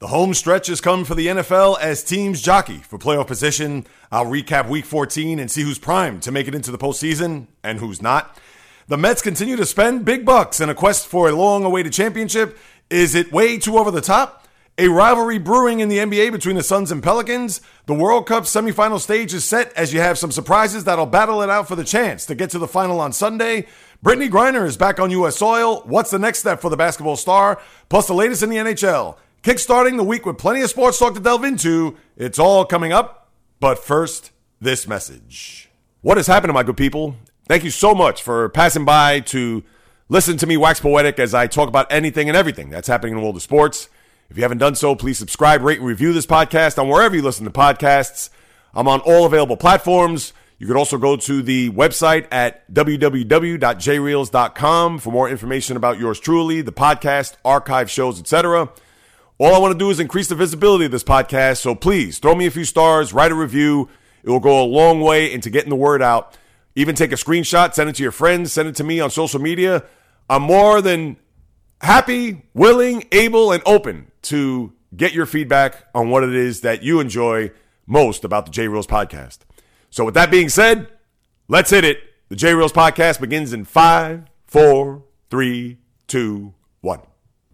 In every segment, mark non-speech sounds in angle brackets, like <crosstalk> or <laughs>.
The home stretch has come for the NFL as teams jockey for playoff position. I'll recap week 14 and see who's primed to make it into the postseason and who's not. The Mets continue to spend big bucks in a quest for a long awaited championship. Is it way too over the top? A rivalry brewing in the NBA between the Suns and Pelicans. The World Cup semifinal stage is set as you have some surprises that'll battle it out for the chance to get to the final on Sunday. Brittney Griner is back on U.S. soil. What's the next step for the basketball star? Plus the latest in the NHL. Kickstarting the week with plenty of sports talk to delve into. It's all coming up. But first, this message. What has happened, to my good people? Thank you so much for passing by to listen to me wax poetic as I talk about anything and everything that's happening in the world of sports. If you haven't done so, please subscribe, rate, and review this podcast on wherever you listen to podcasts. I'm on all available platforms. You could also go to the website at www.jreels.com for more information about yours truly, the podcast, archive shows, etc. All I want to do is increase the visibility of this podcast. So please throw me a few stars, write a review. It will go a long way into getting the word out. Even take a screenshot, send it to your friends, send it to me on social media. I'm more than happy, willing, able, and open to get your feedback on what it is that you enjoy most about the J Reels podcast. So, with that being said, let's hit it. The J Reels podcast begins in five, four, three, two.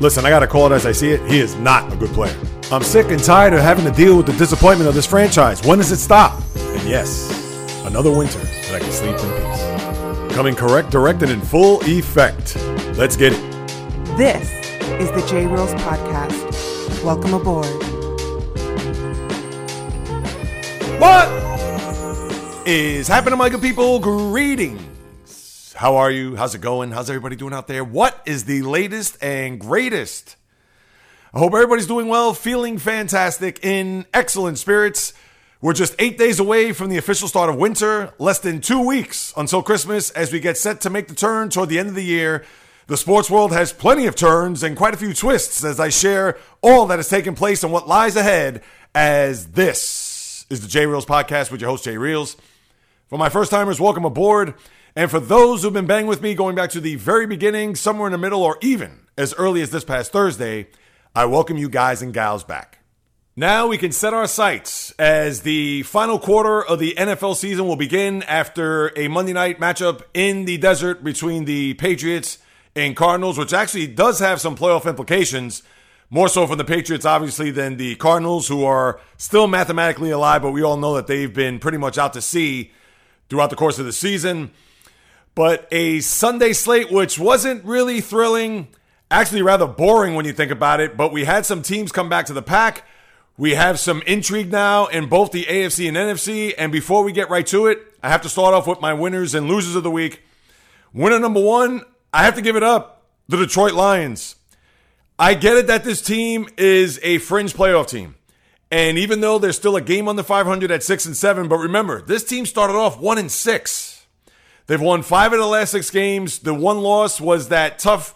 Listen, I gotta call it as I see it. He is not a good player. I'm sick and tired of having to deal with the disappointment of this franchise. When does it stop? And yes, another winter that I can sleep in peace. Coming correct, direct, and in full effect. Let's get it. This is the J Reels Podcast. Welcome aboard. What is happening, my good people? Greetings. How are you? How's it going? How's everybody doing out there? What is the latest and greatest? I hope everybody's doing well, feeling fantastic, in excellent spirits. We're just eight days away from the official start of winter, less than two weeks until Christmas as we get set to make the turn toward the end of the year. The sports world has plenty of turns and quite a few twists as I share all that has taken place and what lies ahead as this is the J Reels podcast with your host, Jay Reels. For my first timers, welcome aboard. And for those who've been banging with me going back to the very beginning, somewhere in the middle, or even as early as this past Thursday, I welcome you guys and gals back. Now we can set our sights as the final quarter of the NFL season will begin after a Monday night matchup in the desert between the Patriots and Cardinals, which actually does have some playoff implications. More so for the Patriots, obviously, than the Cardinals, who are still mathematically alive, but we all know that they've been pretty much out to sea throughout the course of the season. But a Sunday slate, which wasn't really thrilling actually rather boring when you think about it, but we had some teams come back to the pack. We have some intrigue now in both the AFC and NFC. And before we get right to it, I have to start off with my winners and losers of the week. Winner number one, I have to give it up the Detroit Lions. I get it that this team is a fringe playoff team. And even though there's still a game on the 500 at 6 and 7, but remember, this team started off 1 and 6. They've won 5 of the last 6 games. The one loss was that tough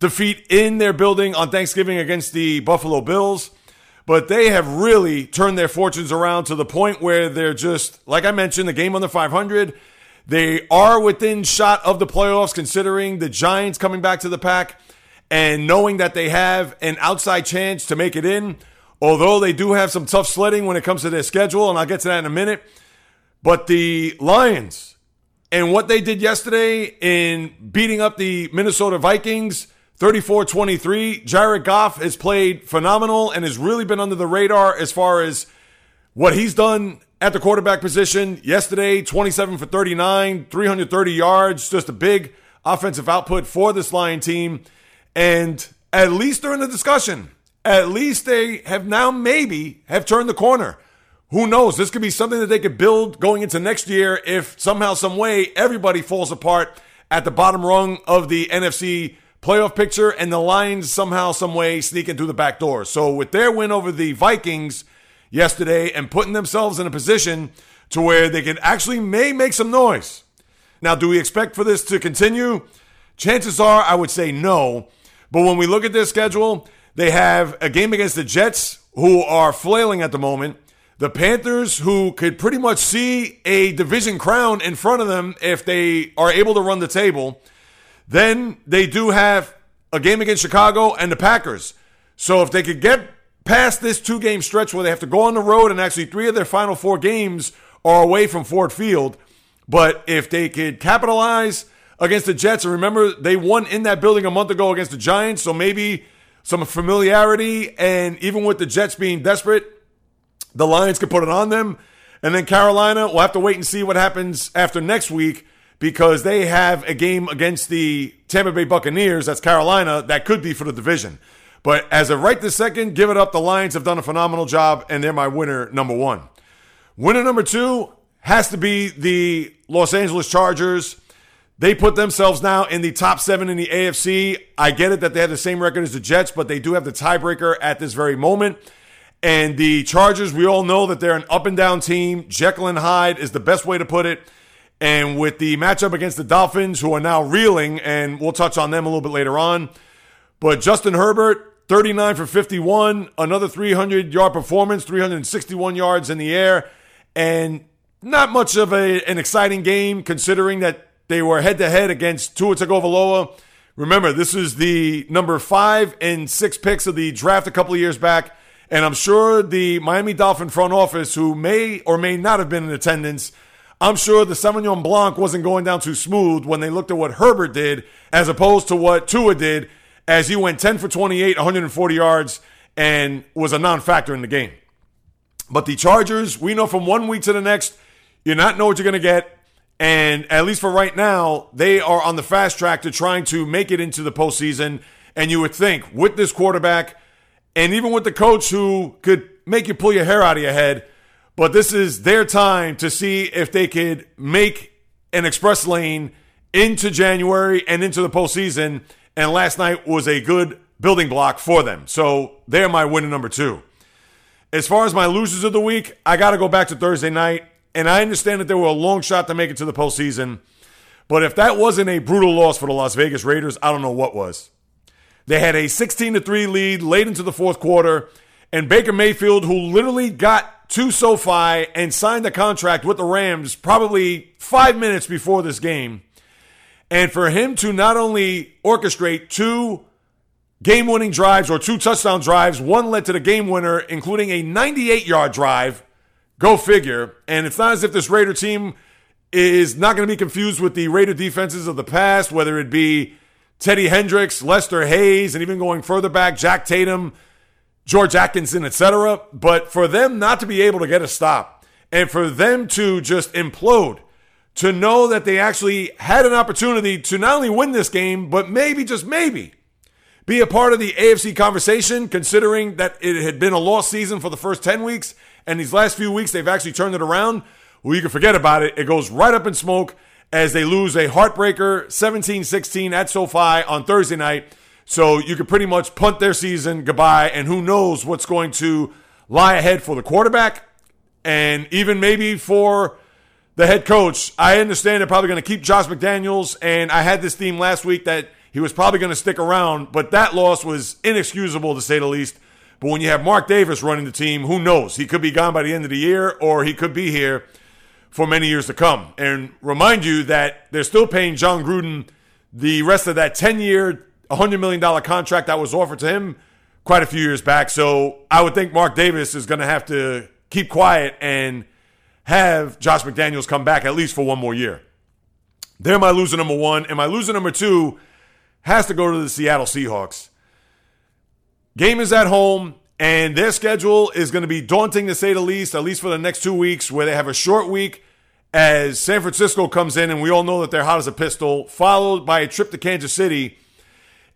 defeat in their building on Thanksgiving against the Buffalo Bills. But they have really turned their fortunes around to the point where they're just, like I mentioned, the game on the 500. They are within shot of the playoffs, considering the Giants coming back to the pack and knowing that they have an outside chance to make it in. Although they do have some tough sledding when it comes to their schedule, and I'll get to that in a minute. But the Lions and what they did yesterday in beating up the Minnesota Vikings 34 23. Jared Goff has played phenomenal and has really been under the radar as far as what he's done at the quarterback position. Yesterday, 27 for 39, 330 yards, just a big offensive output for this Lion team. And at least they're in the discussion, at least they have now maybe have turned the corner. Who knows? This could be something that they could build going into next year if somehow, some way, everybody falls apart at the bottom rung of the NFC playoff picture, and the Lions somehow, some way sneaking through the back door. So with their win over the Vikings yesterday and putting themselves in a position to where they can actually may make some noise. Now, do we expect for this to continue? Chances are, I would say no. But when we look at their schedule, they have a game against the Jets, who are flailing at the moment. The Panthers, who could pretty much see a division crown in front of them if they are able to run the table. Then they do have a game against Chicago and the Packers. So if they could get past this two game stretch where they have to go on the road and actually three of their final four games are away from Ford Field, but if they could capitalize against the Jets, and remember they won in that building a month ago against the Giants, so maybe some familiarity, and even with the Jets being desperate, the Lions could put it on them. And then Carolina, we'll have to wait and see what happens after next week because they have a game against the Tampa Bay Buccaneers, that's Carolina, that could be for the division. But as of right this second, give it up. The Lions have done a phenomenal job, and they're my winner number one. Winner number two has to be the Los Angeles Chargers. They put themselves now in the top seven in the AFC. I get it that they have the same record as the Jets, but they do have the tiebreaker at this very moment. And the Chargers, we all know that they're an up and down team. Jekyll and Hyde is the best way to put it. And with the matchup against the Dolphins, who are now reeling, and we'll touch on them a little bit later on. But Justin Herbert, 39 for 51, another 300 yard performance, 361 yards in the air, and not much of a, an exciting game considering that they were head to head against Tua Tagovailoa. Remember, this is the number five and six picks of the draft a couple of years back. And I'm sure the Miami Dolphin front office, who may or may not have been in attendance, I'm sure the Sauvignon Blanc wasn't going down too smooth when they looked at what Herbert did as opposed to what Tua did as he went 10 for 28, 140 yards, and was a non factor in the game. But the Chargers, we know from one week to the next, you not know what you're going to get. And at least for right now, they are on the fast track to trying to make it into the postseason. And you would think with this quarterback, and even with the coach who could make you pull your hair out of your head, but this is their time to see if they could make an express lane into January and into the postseason. And last night was a good building block for them. So they're my winner number two. As far as my losers of the week, I got to go back to Thursday night. And I understand that they were a long shot to make it to the postseason. But if that wasn't a brutal loss for the Las Vegas Raiders, I don't know what was. They had a 16 to 3 lead late into the fourth quarter. And Baker Mayfield, who literally got to SoFi and signed the contract with the Rams probably five minutes before this game. And for him to not only orchestrate two game winning drives or two touchdown drives, one led to the game winner, including a 98 yard drive. Go figure. And it's not as if this Raider team is not going to be confused with the Raider defenses of the past, whether it be Teddy Hendricks, Lester Hayes, and even going further back, Jack Tatum, George Atkinson, etc. But for them not to be able to get a stop and for them to just implode, to know that they actually had an opportunity to not only win this game, but maybe, just maybe, be a part of the AFC conversation, considering that it had been a lost season for the first 10 weeks. And these last few weeks, they've actually turned it around. Well, you can forget about it. It goes right up in smoke as they lose a heartbreaker 17 16 at SoFi on Thursday night so you could pretty much punt their season goodbye, and who knows what's going to lie ahead for the quarterback and even maybe for the head coach. I understand they're probably going to keep Josh McDaniels, and I had this theme last week that he was probably going to stick around, but that loss was inexcusable to say the least. But when you have Mark Davis running the team, who knows? He could be gone by the end of the year, or he could be here for many years to come. And remind you that they're still paying Jon Gruden the rest of that 10 year, $100 million contract that was offered to him quite a few years back. So I would think Mark Davis is going to have to keep quiet and have Josh McDaniels come back at least for one more year. They're my loser number one. And my loser number two has to go to the Seattle Seahawks. Game is at home, and their schedule is going to be daunting to say the least, at least for the next two weeks, where they have a short week as San Francisco comes in, and we all know that they're hot as a pistol, followed by a trip to Kansas City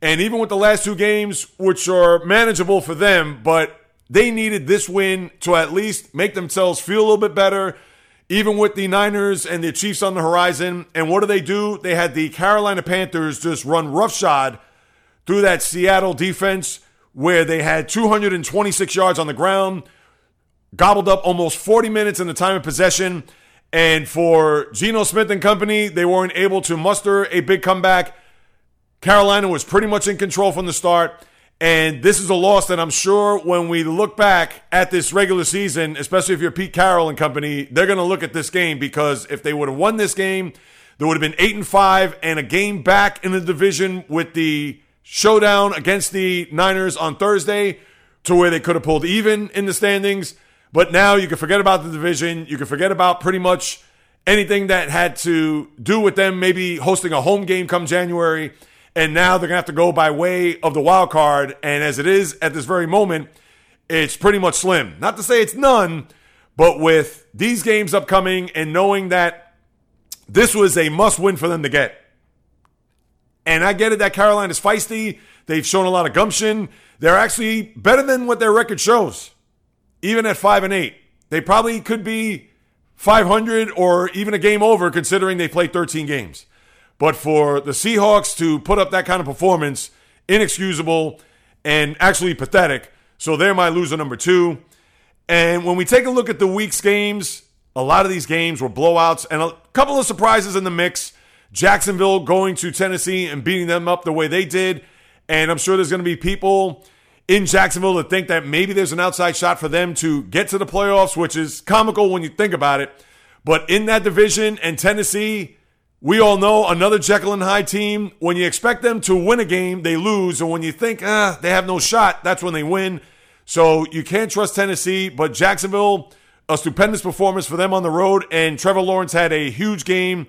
and even with the last two games, which are manageable for them, but they needed this win to at least make themselves feel a little bit better, even with the Niners and the Chiefs on the horizon. And what do they do? They had the Carolina Panthers just run roughshod through that Seattle defense where they had 226 yards on the ground, gobbled up almost 40 minutes in the time of possession. And for Geno Smith and company, they weren't able to muster a big comeback. Carolina was pretty much in control from the start. And this is a loss that I'm sure when we look back at this regular season, especially if you're Pete Carroll and company, they're going to look at this game because if they would have won this game, there would have been eight and five and a game back in the division with the showdown against the Niners on Thursday to where they could have pulled even in the standings. But now you can forget about the division. You can forget about pretty much anything that had to do with them maybe hosting a home game come January and now they're going to have to go by way of the wild card. And as it is at this very moment, it's pretty much slim. Not to say it's none, but with these games upcoming and knowing that this was a must win for them to get. And I get it that Carolina is feisty. They've shown a lot of gumption. They're actually better than what their record shows, even at 5 and 8. They probably could be 500 or even a game over considering they played 13 games. But for the Seahawks to put up that kind of performance, inexcusable and actually pathetic. So they're my loser number two. And when we take a look at the week's games, a lot of these games were blowouts and a couple of surprises in the mix. Jacksonville going to Tennessee and beating them up the way they did. And I'm sure there's going to be people in Jacksonville that think that maybe there's an outside shot for them to get to the playoffs, which is comical when you think about it. But in that division and Tennessee, we all know another Jekyll and Hyde team. When you expect them to win a game, they lose. And when you think, ah, they have no shot, that's when they win. So you can't trust Tennessee, but Jacksonville, a stupendous performance for them on the road. And Trevor Lawrence had a huge game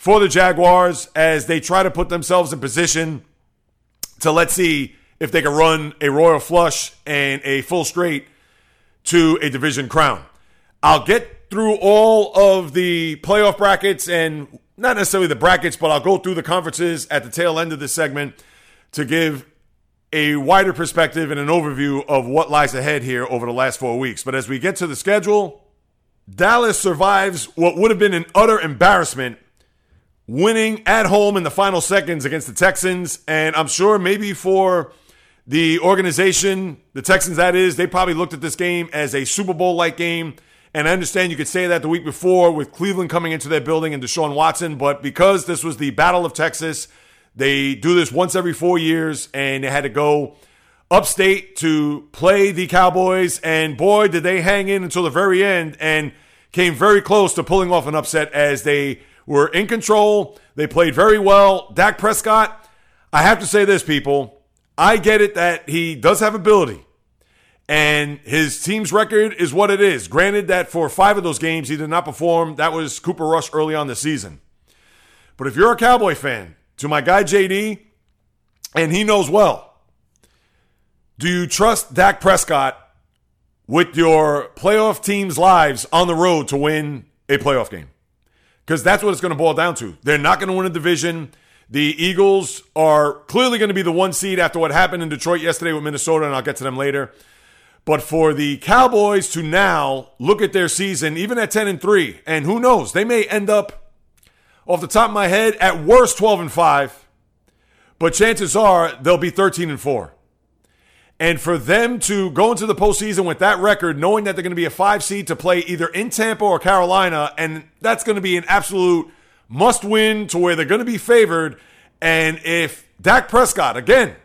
for the Jaguars as they try to put themselves in position to let's see if they can run a royal flush and a full straight to a division crown. I'll get through all of the playoff brackets and not necessarily the brackets, but I'll go through the conferences at the tail end of this segment to give a wider perspective and an overview of what lies ahead here over the last four weeks. But as we get to the schedule, Dallas survives what would have been an utter embarrassment, winning at home in the final seconds against the Texans. And I'm sure maybe for the organization, the Texans, that is, they probably looked at this game as a Super Bowl like game and I understand you could say that the week before with Cleveland coming into their building and Deshaun Watson, but because this was the Battle of Texas, they do this once every four years, and they had to go upstate to play the Cowboys. And boy, did they hang in until the very end and came very close to pulling off an upset as they were in control. They played very well. Dak Prescott, I have to say this, people. I get it that he does have ability and his team's record is what it is. Granted that for five of those games he did not perform. That was Cooper Rush early on the season. But if you're a Cowboy fan, to my guy JD, and he knows well, do you trust Dak Prescott with your playoff team's lives on the road to win a playoff game? Because that's what it's going to boil down to. They're not going to win a division. The Eagles are clearly going to be the one seed after what happened in Detroit yesterday with Minnesota, and I'll get to them later. But for the Cowboys to now look at their season, even at 10 and 3, and who knows, they may end up off the top of my head at worst 12 and 5, but chances are they'll be 13 and 4. And for them to go into the postseason with that record, knowing that they're going to be a five seed to play either in Tampa or Carolina, and that's going to be an absolute must win to where they're going to be favored. And if Dak Prescott, again,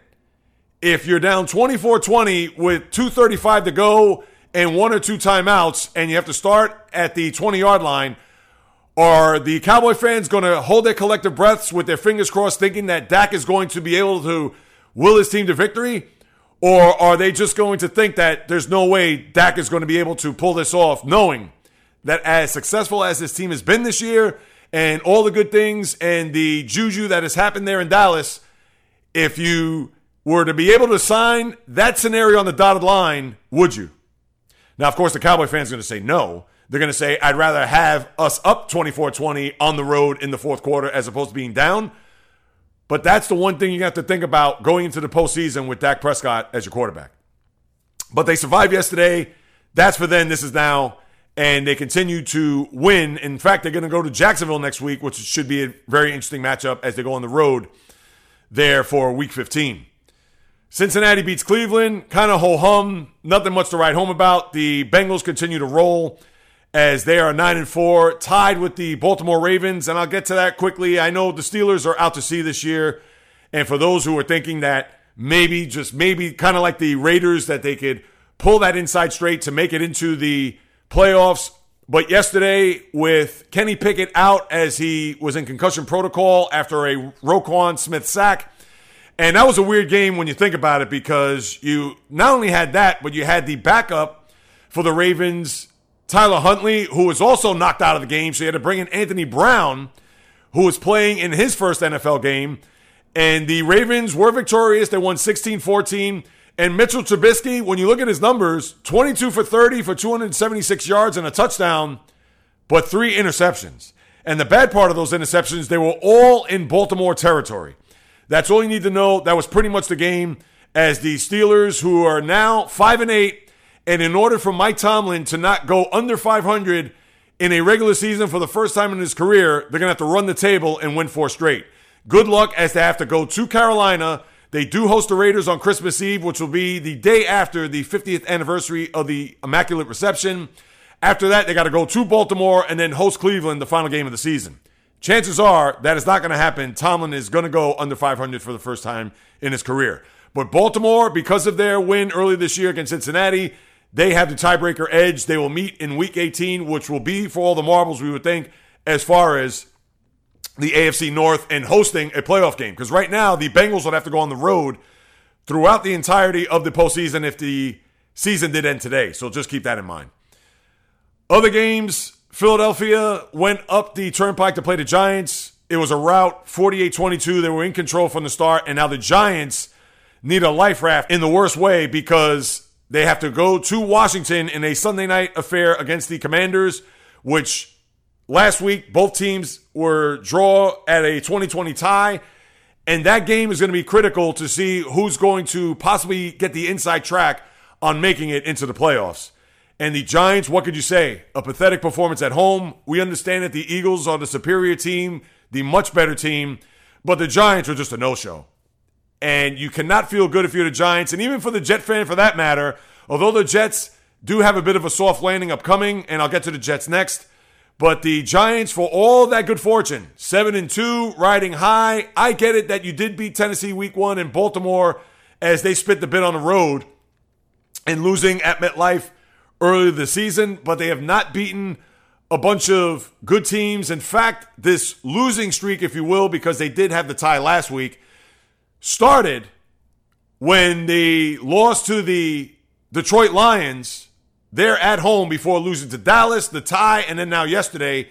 if you're down 24 20 with 2.35 to go and one or two timeouts, and you have to start at the 20 yard line, are the Cowboy fans going to hold their collective breaths with their fingers crossed, thinking that Dak is going to be able to will his team to victory? Or are they just going to think that there's no way Dak is going to be able to pull this off, knowing that as successful as this team has been this year and all the good things and the juju that has happened there in Dallas, if you were to be able to sign that scenario on the dotted line, would you? Now, of course, the Cowboy fans are going to say no. They're going to say, I'd rather have us up 24 20 on the road in the fourth quarter as opposed to being down. But that's the one thing you have to think about going into the postseason with Dak Prescott as your quarterback. But they survived yesterday. That's for then. This is now. And they continue to win. In fact, they're going to go to Jacksonville next week, which should be a very interesting matchup as they go on the road there for week 15. Cincinnati beats Cleveland, kind of ho hum, nothing much to write home about. The Bengals continue to roll, as they are 9 and 4, tied with the Baltimore Ravens. And I'll get to that quickly. I know the Steelers are out to sea this year. And for those who are thinking that maybe, just maybe, kind of like the Raiders, that they could pull that inside straight to make it into the playoffs. But yesterday, with Kenny Pickett out as he was in concussion protocol after a Roquan Smith sack, and that was a weird game when you think about it because you not only had that, but you had the backup for the Ravens, Tyler Huntley, who was also knocked out of the game. So you had to bring in Anthony Brown, who was playing in his first NFL game. And the Ravens were victorious. They won 16 14. And Mitchell Trubisky, when you look at his numbers, 22 for 30 for 276 yards and a touchdown, but three interceptions. And the bad part of those interceptions, they were all in Baltimore territory. That's all you need to know. That was pretty much the game as the Steelers, who are now 5 and 8, and in order for Mike Tomlin to not go under 500 in a regular season for the first time in his career, they're going to have to run the table and win four straight. Good luck as they have to go to Carolina. They do host the Raiders on Christmas Eve, which will be the day after the 50th anniversary of the Immaculate Reception. After that, they got to go to Baltimore and then host Cleveland, the final game of the season. Chances are that is not going to happen. Tomlin is going to go under 500 for the first time in his career. But Baltimore, because of their win early this year against Cincinnati, they have the tiebreaker edge. They will meet in week 18, which will be for all the marbles, we would think, as far as the AFC North and hosting a playoff game. Because right now, the Bengals would have to go on the road throughout the entirety of the postseason if the season did end today. So just keep that in mind. Other games, Philadelphia went up the turnpike to play the Giants. It was a rout 48 22. They were in control from the start. And now the Giants need a life raft in the worst way because they have to go to Washington in a Sunday night affair against the Commanders, which last week both teams were draw at a 2020 tie. And that game is going to be critical to see who's going to possibly get the inside track on making it into the playoffs. And the Giants, what could you say? A pathetic performance at home. We understand that the Eagles are the superior team, the much better team, but the Giants are just a no show. And you cannot feel good if you're the Giants. And even for the Jet fan, for that matter, although the Jets do have a bit of a soft landing upcoming, and I'll get to the Jets next. But the Giants, for all that good fortune, seven and two, riding high. I get it that you did beat Tennessee week one in Baltimore as they spit the bit on the road and losing at MetLife earlier this season, but they have not beaten a bunch of good teams. In fact, this losing streak, if you will, because they did have the tie last week, started when they lost to the Detroit Lions. They're at home before losing to Dallas, the tie, and then now yesterday.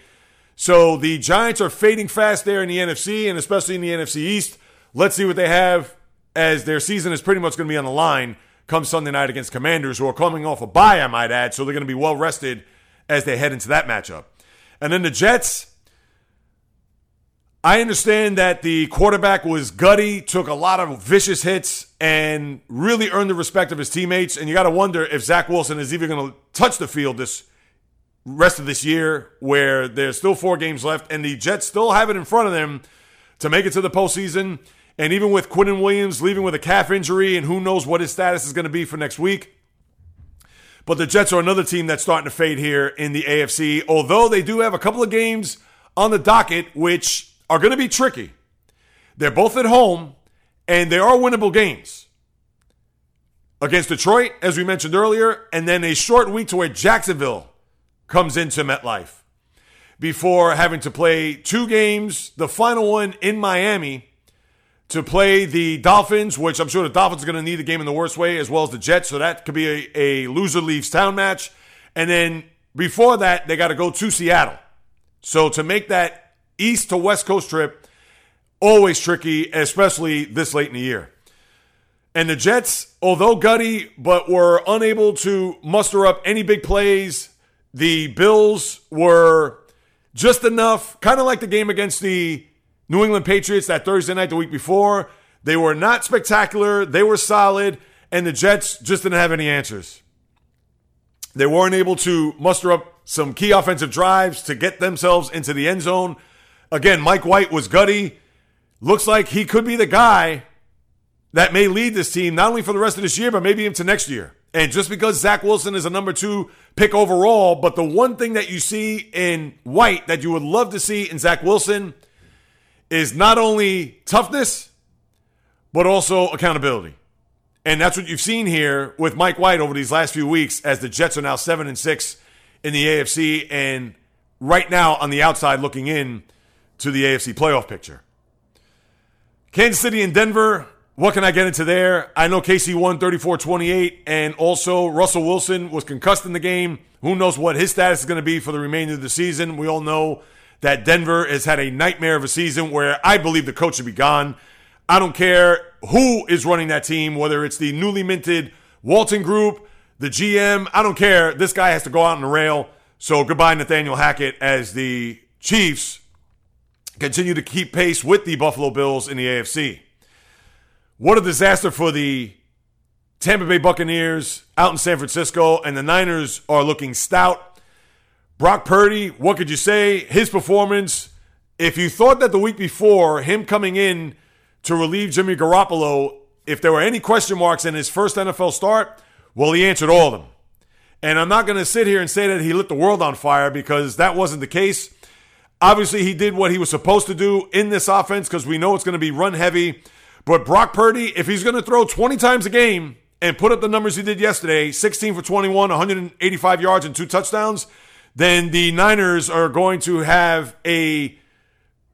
So the Giants are fading fast there in the NFC and especially in the NFC East. Let's see what they have as their season is pretty much going to be on the line come Sunday night against Commanders, who are coming off a bye, I might add. So they're going to be well rested as they head into that matchup. And then the Jets, I understand that the quarterback was gutty, took a lot of vicious hits, and really earned the respect of his teammates. And you got to wonder if Zach Wilson is even going to touch the field this rest of this year, where there's still four games left, and the Jets still have it in front of them to make it to the postseason. And even with Quinnen Williams leaving with a calf injury, and who knows what his status is going to be for next week. But the Jets are another team that's starting to fade here in the AFC, although they do have a couple of games on the docket which are going to be tricky. They're both at home, and they are winnable games. Against Detroit, as we mentioned earlier, and then a short week to where Jacksonville comes into MetLife before having to play two games, the final one in Miami to play the Dolphins, which I'm sure the Dolphins are going to need the game in the worst way, as well as the Jets. So that could be a, a loser leaves town match. And then before that, they got to go to Seattle. So to make that east to west coast trip, always tricky, especially this late in the year. And the Jets, although gutty, but were unable to muster up any big plays. The Bills were just enough, kind of like the game against the New England Patriots that Thursday night the week before. They were not spectacular, they were solid, and the Jets just didn't have any answers. They weren't able to muster up some key offensive drives to get themselves into the end zone. Again, Mike White was gutty. Looks like he could be the guy that may lead this team not only for the rest of this year, but maybe into next year. And just because Zach Wilson is a number two pick overall, but the one thing that you see in White that you would love to see in Zach Wilson is not only toughness, but also accountability. And that's what you've seen here with Mike White over these last few weeks as the Jets are now 7 and 6 in the AFC and right now on the outside looking in to the AFC playoff picture. Kansas City and Denver, what can I get into there? I know KC won 34 28, and also Russell Wilson was concussed in the game. Who knows what his status is going to be for the remainder of the season? We all know that Denver has had a nightmare of a season where I believe the coach should be gone. I don't care who is running that team, whether it's the newly minted Walton Group, the GM. I don't care. This guy has to go out on the rail. So goodbye, Nathaniel Hackett, as the Chiefs continue to keep pace with the Buffalo Bills in the AFC. What a disaster for the Tampa Bay Buccaneers out in San Francisco, and the Niners are looking stout. Brock Purdy, what could you say? His performance, if you thought that the week before, him coming in to relieve Jimmy Garoppolo, if there were any question marks in his first NFL start, well, he answered all of them. And I'm not going to sit here and say that he lit the world on fire because that wasn't the case. Obviously, he did what he was supposed to do in this offense because we know it's going to be run heavy. But Brock Purdy, if he's going to throw 20 times a game and put up the numbers he did yesterday 16 for 21, 185 yards, and two touchdowns then the Niners are going to have a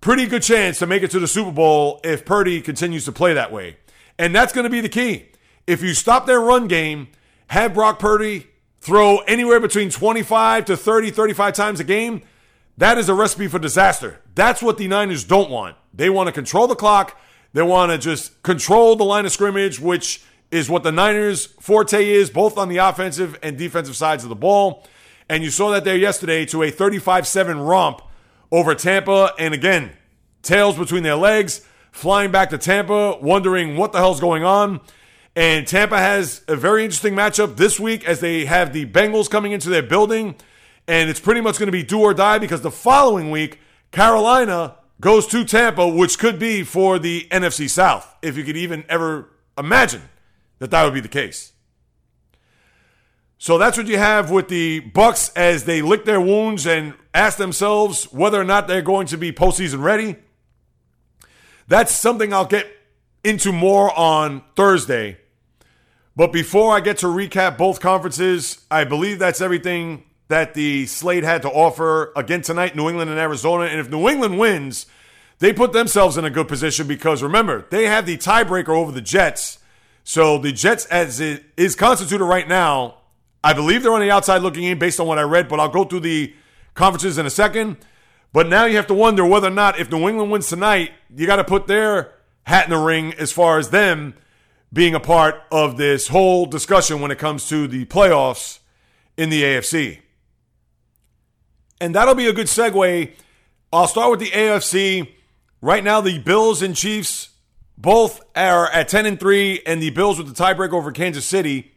pretty good chance to make it to the Super Bowl if Purdy continues to play that way. And that's going to be the key. If you stop their run game, have Brock Purdy throw anywhere between 25 to 30, 35 times a game, that is a recipe for disaster. That's what the Niners don't want. They want to control the clock. They want to just control the line of scrimmage, which is what the Niners' forte is, both on the offensive and defensive sides of the ball. And you saw that there yesterday to a 35 7 romp over Tampa. And again, tails between their legs, flying back to Tampa, wondering what the hell's going on. And Tampa has a very interesting matchup this week as they have the Bengals coming into their building and it's pretty much going to be do or die because the following week, Carolina goes to Tampa, which could be for the NFC South, if you could even ever imagine that that would be the case. So that's what you have with the Bucks as they lick their wounds and ask themselves whether or not they're going to be postseason ready. That's something I'll get into more on Thursday. But before I get to recap both conferences, I believe that's everything that the slate had to offer again tonight, New England and Arizona. And if New England wins, they put themselves in a good position because remember, they have the tiebreaker over the Jets. So the Jets, as it is constituted right now, I believe they're on the outside looking in based on what I read, but I'll go through the conferences in a second. But now you have to wonder whether or not if New England wins tonight, you got to put their hat in the ring as far as them being a part of this whole discussion when it comes to the playoffs in the AFC. And that'll be a good segue. I'll start with the AFC. Right now, the Bills and Chiefs both are at 10 and 3, and the Bills with the tiebreaker over Kansas City.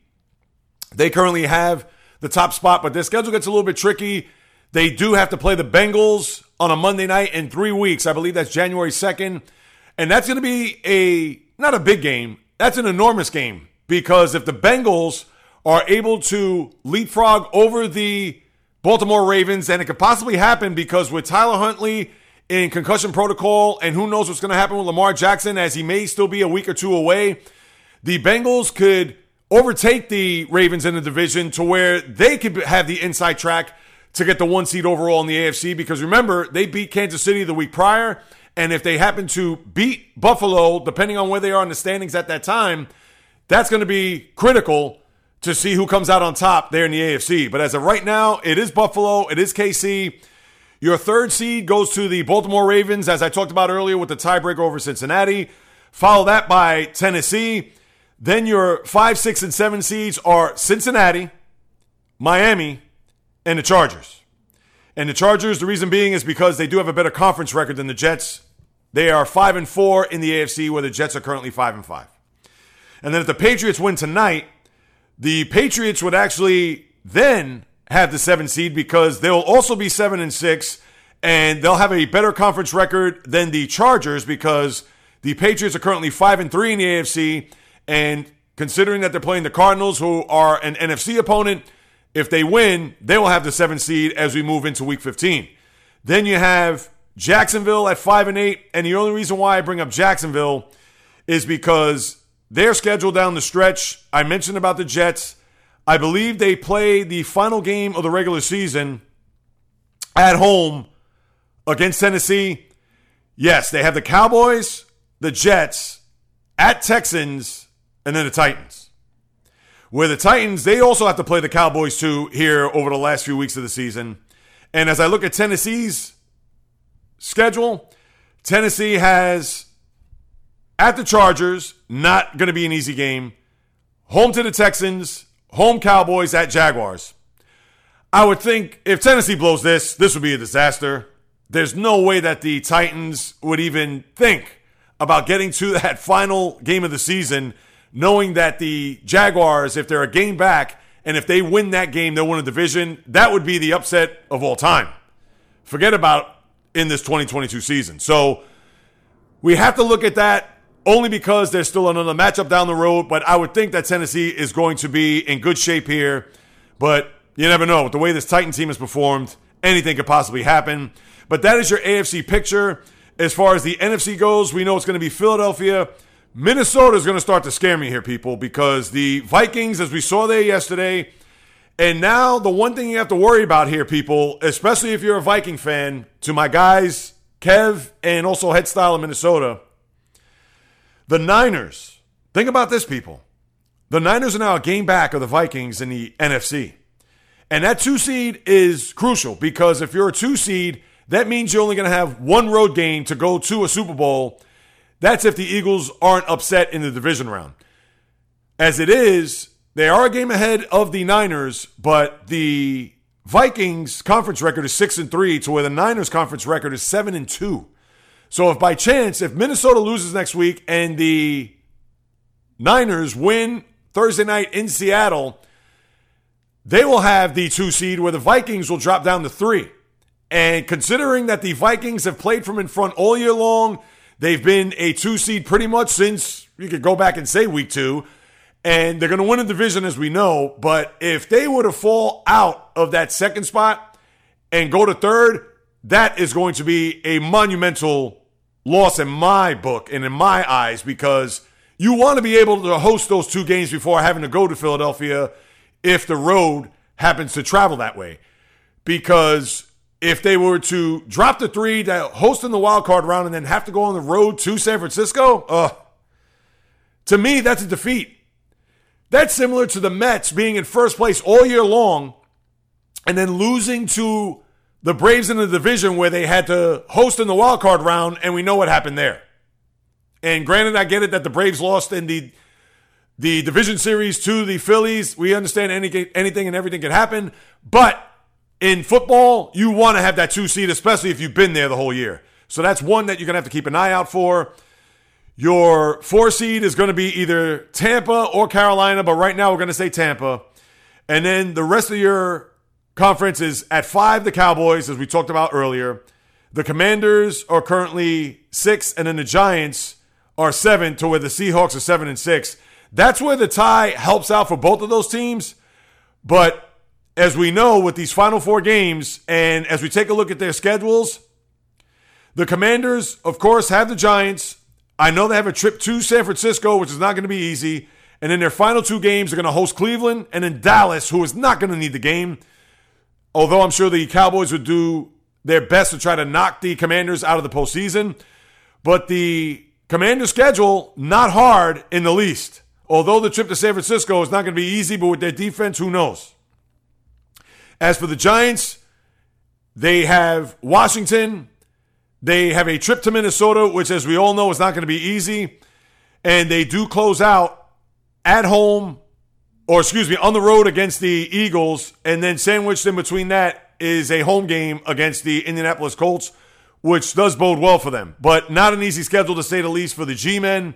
They currently have the top spot, but their schedule gets a little bit tricky. They do have to play the Bengals on a Monday night in three weeks. I believe that's January 2nd. And that's going to be a, not a big game, that's an enormous game because if the Bengals are able to leapfrog over the Baltimore Ravens, and it could possibly happen because with Tyler Huntley in concussion protocol, and who knows what's going to happen with Lamar Jackson as he may still be a week or two away, the Bengals could overtake the Ravens in the division to where they could have the inside track to get the one seed overall in the AFC. Because remember, they beat Kansas City the week prior, and if they happen to beat Buffalo, depending on where they are in the standings at that time, that's going to be critical to see who comes out on top there in the AFC. But as of right now, it is Buffalo, it is KC. Your third seed goes to the Baltimore Ravens, as I talked about earlier with the tiebreaker over Cincinnati. Follow that by Tennessee. Then your five, six, and seven seeds are Cincinnati, Miami, and the Chargers. And the Chargers, the reason being is because they do have a better conference record than the Jets. They are five and four in the AFC, where the Jets are currently five and five. And then if the Patriots win tonight, the Patriots would actually then have the seven seed because they'll also be seven and six, and they'll have a better conference record than the Chargers because the Patriots are currently five and three in the AFC, and considering that they're playing the Cardinals, who are an NFC opponent. If they win, they will have the seven seed as we move into week 15. Then you have Jacksonville at 5 and 8. And the only reason why I bring up Jacksonville is because their schedule down the stretch, I mentioned about the Jets. I believe they play the final game of the regular season at home against Tennessee. Yes, they have the Cowboys, the Jets, at Texans, and then the Titans. Where the Titans, they also have to play the Cowboys too here over the last few weeks of the season. And as I look at Tennessee's schedule, Tennessee has at the Chargers, not going to be an easy game. Home to the Texans, home Cowboys at Jaguars. I would think if Tennessee blows this, this would be a disaster. There's no way that the Titans would even think about getting to <laughs> that final game of the season, knowing that the Jaguars, if they're a game back, and if they win that game, they'll win a division. That would be the upset of all time. Forget about in this 2022 season. So we have to look at that only because there's still another matchup down the road. But I would think that Tennessee is going to be in good shape here. But you never know. With the way this Titan team has performed, anything could possibly happen. But that is your AFC picture. As far as the NFC goes, we know it's going to be Philadelphia. Minnesota is going to start to scare me here, people, because the Vikings, as we saw there yesterday, and now the one thing you have to worry about here, people, especially if you're a Viking fan, to my guys, Kev and also Head Style in Minnesota, the Niners. Think about this, people. The Niners are now a game back of the Vikings in the NFC. And that two seed is crucial because if you're a two seed, that means you're only going to have one road game to go to a Super Bowl. That's if the Eagles aren't upset in the division round. As it is, they are a game ahead of the Niners, but the Vikings conference record is 6 and 3 to where the Niners conference record is 7 and 2. So if by chance if Minnesota loses next week and the Niners win Thursday night in Seattle, they will have the 2 seed where the Vikings will drop down to 3. And considering that the Vikings have played from in front all year long, they've been a 2 seed pretty much since you could go back and say week 2 and they're going to win a division as we know. But if they were to fall out of that second spot and go to third, that is going to be a monumental loss in my book and in my eyes because you want to be able to host those two games before having to go to Philadelphia if the road happens to travel that way. Because if they were to drop the three to host in the wild card round and then have to go on the road to San Francisco, uh, to me, that's a defeat. That's similar to the Mets being in first place all year long and then losing to the Braves in the division where they had to host in the wild card round, and we know what happened there. And granted, I get it that the Braves lost in the the division series to the Phillies. We understand any, anything and everything can happen, but in football, you want to have that two seed, especially if you've been there the whole year. So that's one that you're gonna have to keep an eye out for. Your four seed is going to be either Tampa or Carolina, but right now we're to say Tampa. And then the rest of your conference is at five, the Cowboys, as we talked about earlier. The Commanders are currently six, and then the Giants are seven, to where the Seahawks are seven and six. That's where the tie helps out for both of those teams. But as we know, with these final four games, and as we take a look at their schedules, the Commanders, of course, have the Giants, I know they have a trip to San Francisco, which is not going to be easy. And in their final two games, they're going to host Cleveland and then Dallas, who is not going to need the game. Although I'm sure the Cowboys would do their best to try to knock the Commanders out of the postseason. But the Commanders' schedule, not hard in the least. Although the trip to San Francisco is not going to be easy, but with their defense, who knows? As for the Giants, they have Washington, they have a trip to Minnesota, which, as we all know, is not going to be easy. And they do close out at home, or excuse me, on the road against the Eagles. And then sandwiched in between that is a home game against the Indianapolis Colts, which does bode well for them. But not an easy schedule, to say the least, for the G men.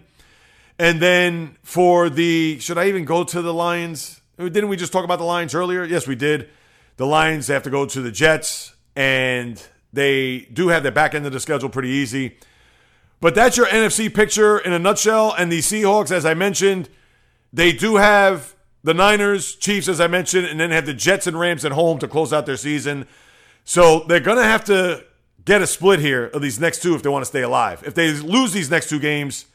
And then for the, should I even go to the Lions? Didn't we just talk about the Lions earlier? Yes, we did. The Lions have to go to the Jets and they do have the back end of the schedule pretty easy. But that's your NFC picture in a nutshell. And the Seahawks, as I mentioned, they do have the Niners, Chiefs, as I mentioned, and then have the Jets and Rams at home to close out their season. So they're going to have to get a split here of these next two if they want to stay alive. If they lose these next two games,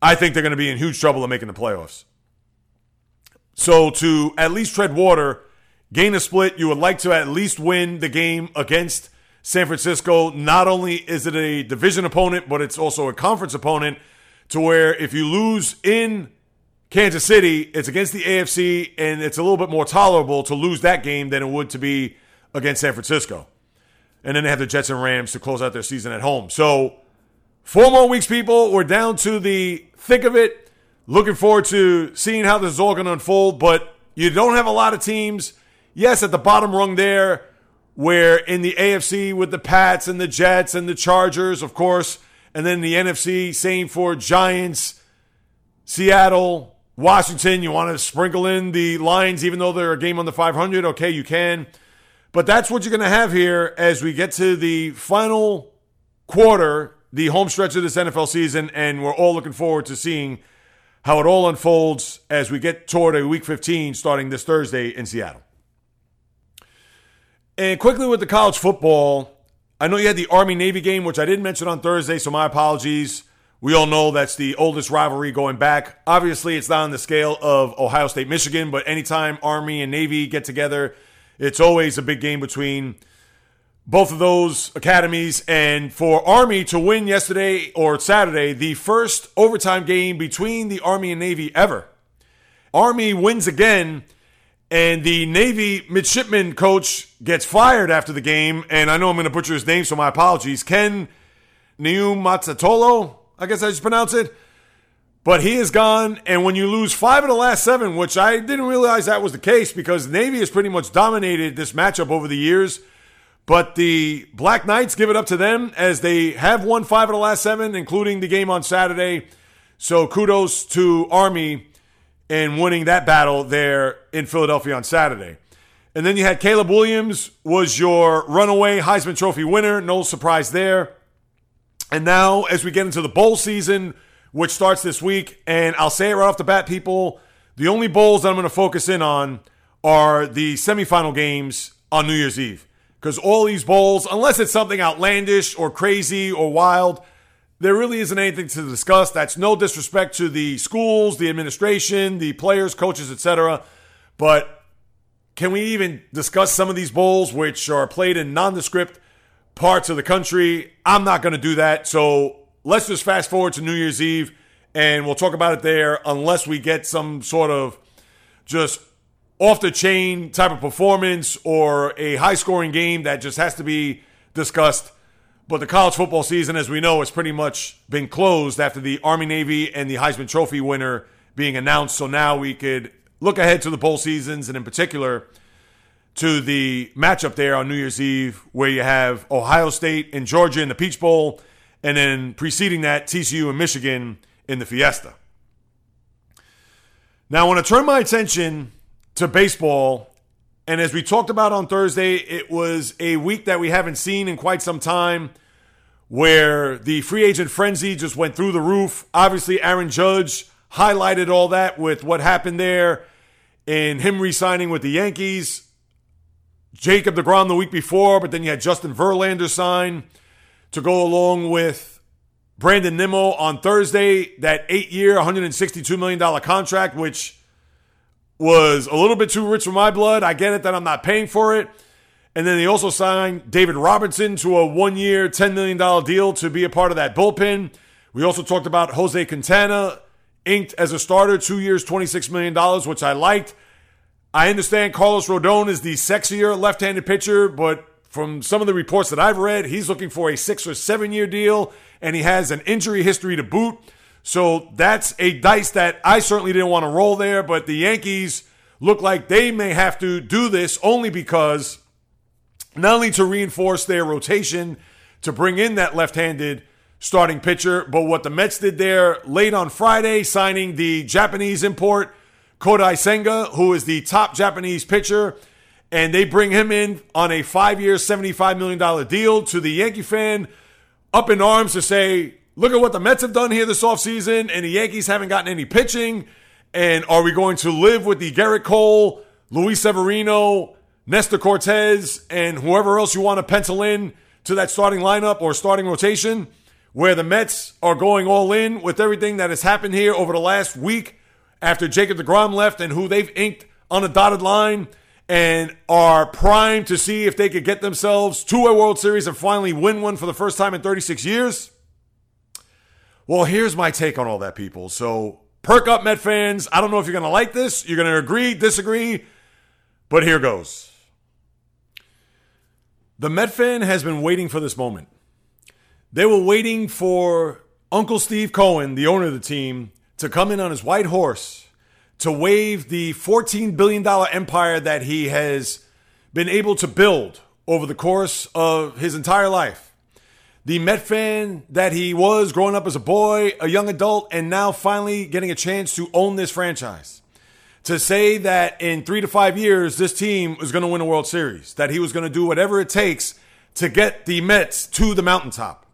I think they're going to be in huge trouble in making the playoffs. So to at least tread water, gain a split, you would like to at least win the game against San Francisco. Not only is it a division opponent, but it's also a conference opponent to where if you lose in Kansas City, it's against the AFC, and it's a little bit more tolerable to lose that game than it would to be against San Francisco. And then they have the Jets and Rams to close out their season at home. So, four more weeks, people. We're down to the thick of it. Looking forward to seeing how this is all going to unfold, but you don't have a lot of teams. Yes, at the bottom rung there, where in the AFC with the Pats and the Jets and the Chargers, of course, and then the NFC, same for Giants, Seattle, Washington. You want to sprinkle in the Lions, even though they're a game on the 500. Okay, you can. But that's what you're going to have here as we get to the final quarter, the home stretch of this NFL season, and we're all looking forward to seeing how it all unfolds as we get toward a week 15 starting this Thursday in Seattle. And quickly with the college football, I know you had the Army Navy game, which I didn't mention on Thursday, so my apologies. We all know that's the oldest rivalry going back. Obviously, it's not on the scale of Ohio State, Michigan, but anytime Army and Navy get together, it's always a big game between both of those academies. And for Army to win yesterday or Saturday, the first overtime game between the Army and Navy ever. Army wins again, and the Navy midshipman coach gets fired after the game. And I know I'm going to butcher his name, so my apologies. Ken Niumatalolo, I guess I just pronounce it. But he is gone, and when you lose five of the last seven, which I didn't realize that was the case because Navy has pretty much dominated this matchup over the years. But the Black Knights give it up to them as they have won five of the last seven, including the game on Saturday. So kudos to Army in winning that battle there in Philadelphia on Saturday. And then you had Caleb Williams was your runaway Heisman Trophy winner. No surprise there. And now as we get into the bowl season, which starts this week, and I'll say it right off the bat, people, the only bowls that I'm going to focus in on are the semifinal games on New Year's Eve because all these bowls, unless it's something outlandish or crazy or wild, there really isn't anything to discuss. That's no disrespect to the schools, the administration, the players, coaches, etc. But can we even discuss some of these bowls which are played in nondescript parts of the country? I'm not going to do that. So let's just fast forward to New Year's Eve and we'll talk about it there unless we get some sort of just off the chain type of performance or a high scoring game that just has to be discussed. But the college football season, as we know, has pretty much been closed after the Army Navy and the Heisman Trophy winner being announced. So now we could look ahead to the bowl seasons and, in particular, to the matchup there on New Year's Eve, where you have Ohio State and Georgia in the Peach Bowl, and then preceding that, TCU and Michigan in the Fiesta. Now, I want to turn my attention to baseball. And as we talked about on Thursday, it was a week that we haven't seen in quite some time where the free agent frenzy just went through the roof. Obviously, Aaron Judge highlighted all that with what happened there in him re signing with the Yankees. Jacob DeGrom the week before, but then you had Justin Verlander sign to go along with Brandon Nimmo on Thursday, that eight year, $162 million contract, which was a little bit too rich for my blood. I get it that I'm not paying for it. And then they also signed David Robertson to a one year, $10 million deal to be a part of that bullpen. We also talked about Jose Quintana, inked as a starter, two years, $26 million, which I liked. I understand Carlos Rodon is the sexier left handed pitcher, but from some of the reports that I've read, he's looking for a six or seven year deal, and he has an injury history to boot. So that's a dice that I certainly didn't want to roll there, but the Yankees look like they may have to do this only because not only to reinforce their rotation to bring in that left handed starting pitcher, but what the Mets did there late on Friday, signing the Japanese import, Kodai Senga, who is the top Japanese pitcher, and they bring him in on a five year, $75 million deal to the Yankee fan up in arms to say, look at what the Mets have done here this offseason, and the Yankees haven't gotten any pitching. And are we going to live with the Gerrit Cole, Luis Severino, Nestor Cortes, and whoever else you want to pencil in to that starting lineup or starting rotation, where the Mets are going all in with everything that has happened here over the last week after Jacob DeGrom left and who they've inked on a dotted line and are primed to see if they could get themselves to a World Series and finally win one for the first time in 36 years? Well, here's my take on all that, people. So, perk up, Met fans. I don't know if you're going to like this, you're going to agree, disagree, but here goes. The Met fan has been waiting for this moment. They were waiting for Uncle Steve Cohen, the owner of the team, to come in on his white horse to wave the $14 billion empire that he has been able to build over the course of his entire life. The Met fan that he was growing up as a boy, a young adult, and now finally getting a chance to own this franchise. To say that in three to five years, this team was going to win a World Series, that he was going to do whatever it takes to get the Mets to the mountaintop.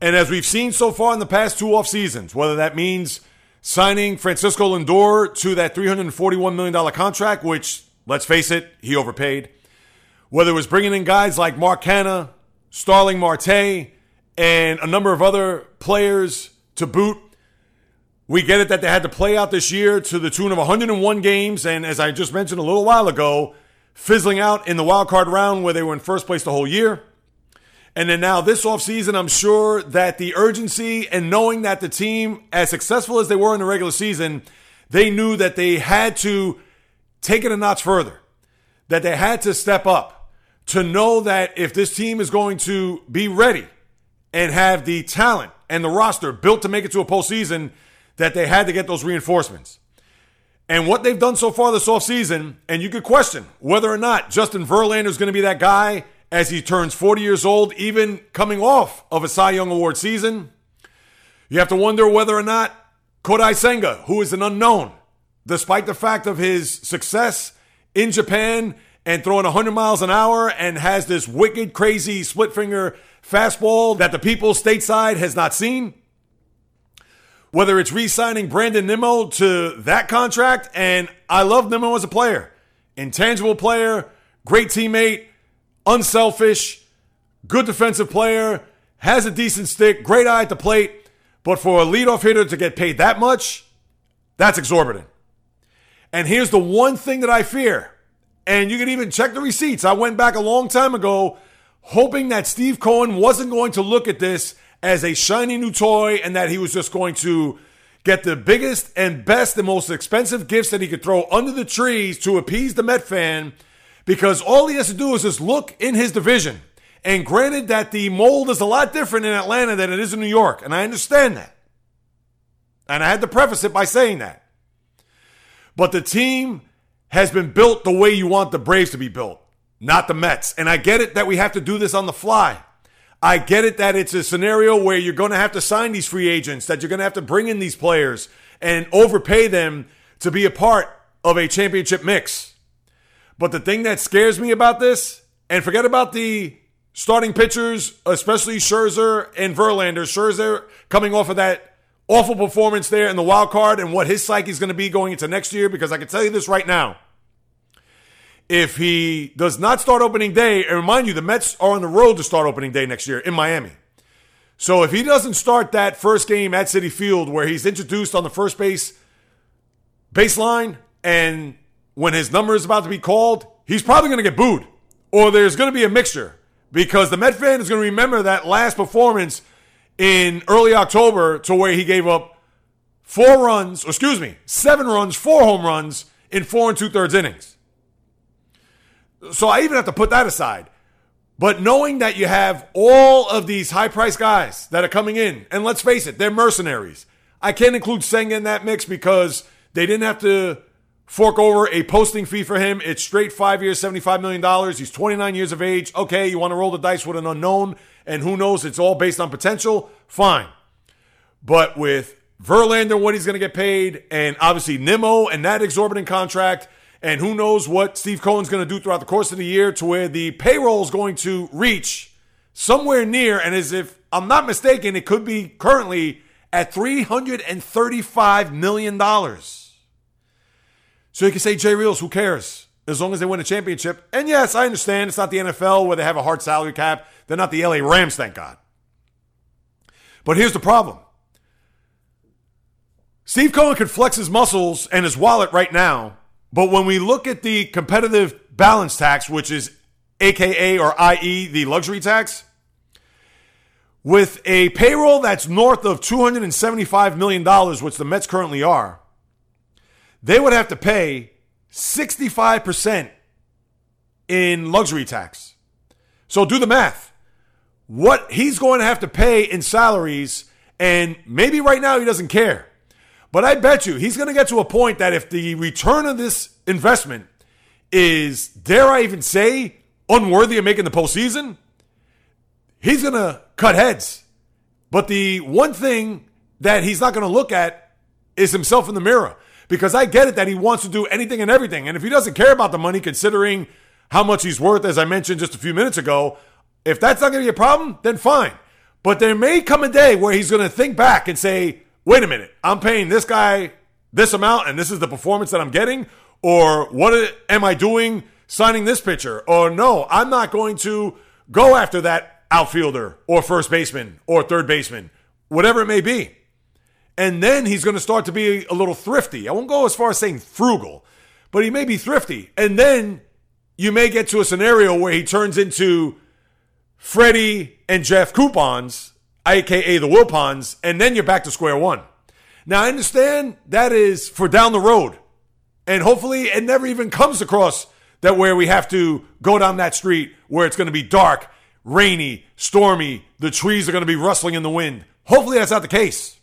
And as we've seen so far in the past two off seasons, whether that means signing Francisco Lindor to that $341 million contract, which, let's face it, he overpaid. Whether it was bringing in guys like Mark Canha, Starling Marte, and a number of other players to boot. We get it that they had to play out this year to the tune of 101 games, and as I just mentioned a little while ago, fizzling out in the wild card round where they were in first place the whole year. And then now this offseason, I'm sure that the urgency and knowing that the team, as successful as they were in the regular season, they knew that they had to take it a notch further, that they had to step up to know that if this team is going to be ready and have the talent and the roster built to make it to a postseason, that they had to get those reinforcements. And what they've done so far this offseason, and you could question whether or not Justin Verlander is going to be that guy as he turns 40 years old, even coming off of a Cy Young Award season. You have to wonder whether or not Kodai Senga, who is an unknown, despite the fact of his success in Japan and throwing 100 miles an hour and has this wicked, crazy split finger fastball that the people stateside has not seen. Whether it's re signing Brandon Nimmo to that contract, and I love Nimmo as a player, intangible player, great teammate, unselfish, good defensive player, has a decent stick, great eye at the plate. But for a leadoff hitter to get paid that much, that's exorbitant. And here's the one thing that I fear, and you can even check the receipts. I went back a long time ago hoping that Steve Cohen wasn't going to look at this as a shiny new toy and that he was just going to get the biggest and best and most expensive gifts that he could throw under the trees to appease the Met fan because all he has to do is just look in his division. And granted that the mold is a lot different in Atlanta than it is in New York, and I understand that. And I had to preface it by saying that. But the team has been built the way you want the Braves to be built, not the Mets. And I get it that we have to do this on the fly. I get it that it's a scenario where you're going to have to sign these free agents, that you're going to have to bring in these players and overpay them to be a part of a championship mix. But the thing that scares me about this, and forget about the starting pitchers, especially Scherzer and Verlander. Scherzer coming off of that awful performance there in the wild card and what his psyche is going to be going into next year, because I can tell you this right now. If he does not start opening day, and remind you, the Mets are on the road to start opening day next year in Miami. So if he doesn't start that first game at Citi Field where he's introduced on the first base baseline and when his number is about to be called, he's probably going to get booed. Or there's going to be a mixture because the Met fan is going to remember that last performance in early October to where he gave up four runs, excuse me, seven runs, four home runs in four and two thirds innings. So I even have to put that aside. But knowing that you have all of these high priced guys that are coming in, and let's face it, they're mercenaries. I can't include Senga in that mix because they didn't have to fork over a posting fee for him. It's straight five years, $75 million. He's 29 years of age. Okay, you want to roll the dice with an unknown, and who knows, it's all based on potential. Fine. But with Verlander, what he's going to get paid, and obviously Nimmo and that exorbitant contract, and who knows what Steve Cohen's going to do throughout the course of the year to where the payroll is going to reach somewhere near, and as if I'm not mistaken, it could be currently at $335 million. So you can say Jay Reels, who cares? As long as they win a championship. And yes, I understand it's not the NFL where they have a hard salary cap. They're not the LA Rams, thank God. But here's the problem Steve Cohen could flex his muscles and his wallet right now. But when we look at the competitive balance tax, which is AKA or IE, the luxury tax, with a payroll that's north of $275 million, which the Mets currently are, they would have to pay 65% in luxury tax. So do the math. What he's going to have to pay in salaries, and maybe right now he doesn't care. But I bet you he's going to get to a point that if the return of this investment is, dare I even say, unworthy of making the postseason, he's going to cut heads. But the one thing that he's not going to look at is himself in the mirror because I get it that he wants to do anything and everything. And if he doesn't care about the money, considering how much he's worth, as I mentioned just a few minutes ago, if that's not going to be a problem, then fine. But there may come a day where he's going to think back and say, wait a minute, I'm paying this guy this amount and this is the performance that I'm getting? Or what am I doing signing this pitcher? Or no, I'm not going to go after that outfielder or first baseman or third baseman, whatever it may be. And then he's going to start to be a little thrifty. I won't go as far as saying frugal, but he may be thrifty. And then you may get to a scenario where he turns into Freddie and Jeff Coupons, aka the Wilpons, and then you're back to square one. Now I understand that is for down the road. And hopefully it never even comes across that where we have to go down that street where it's going to be dark, rainy, stormy, the trees are going to be rustling in the wind. Hopefully that's not the case.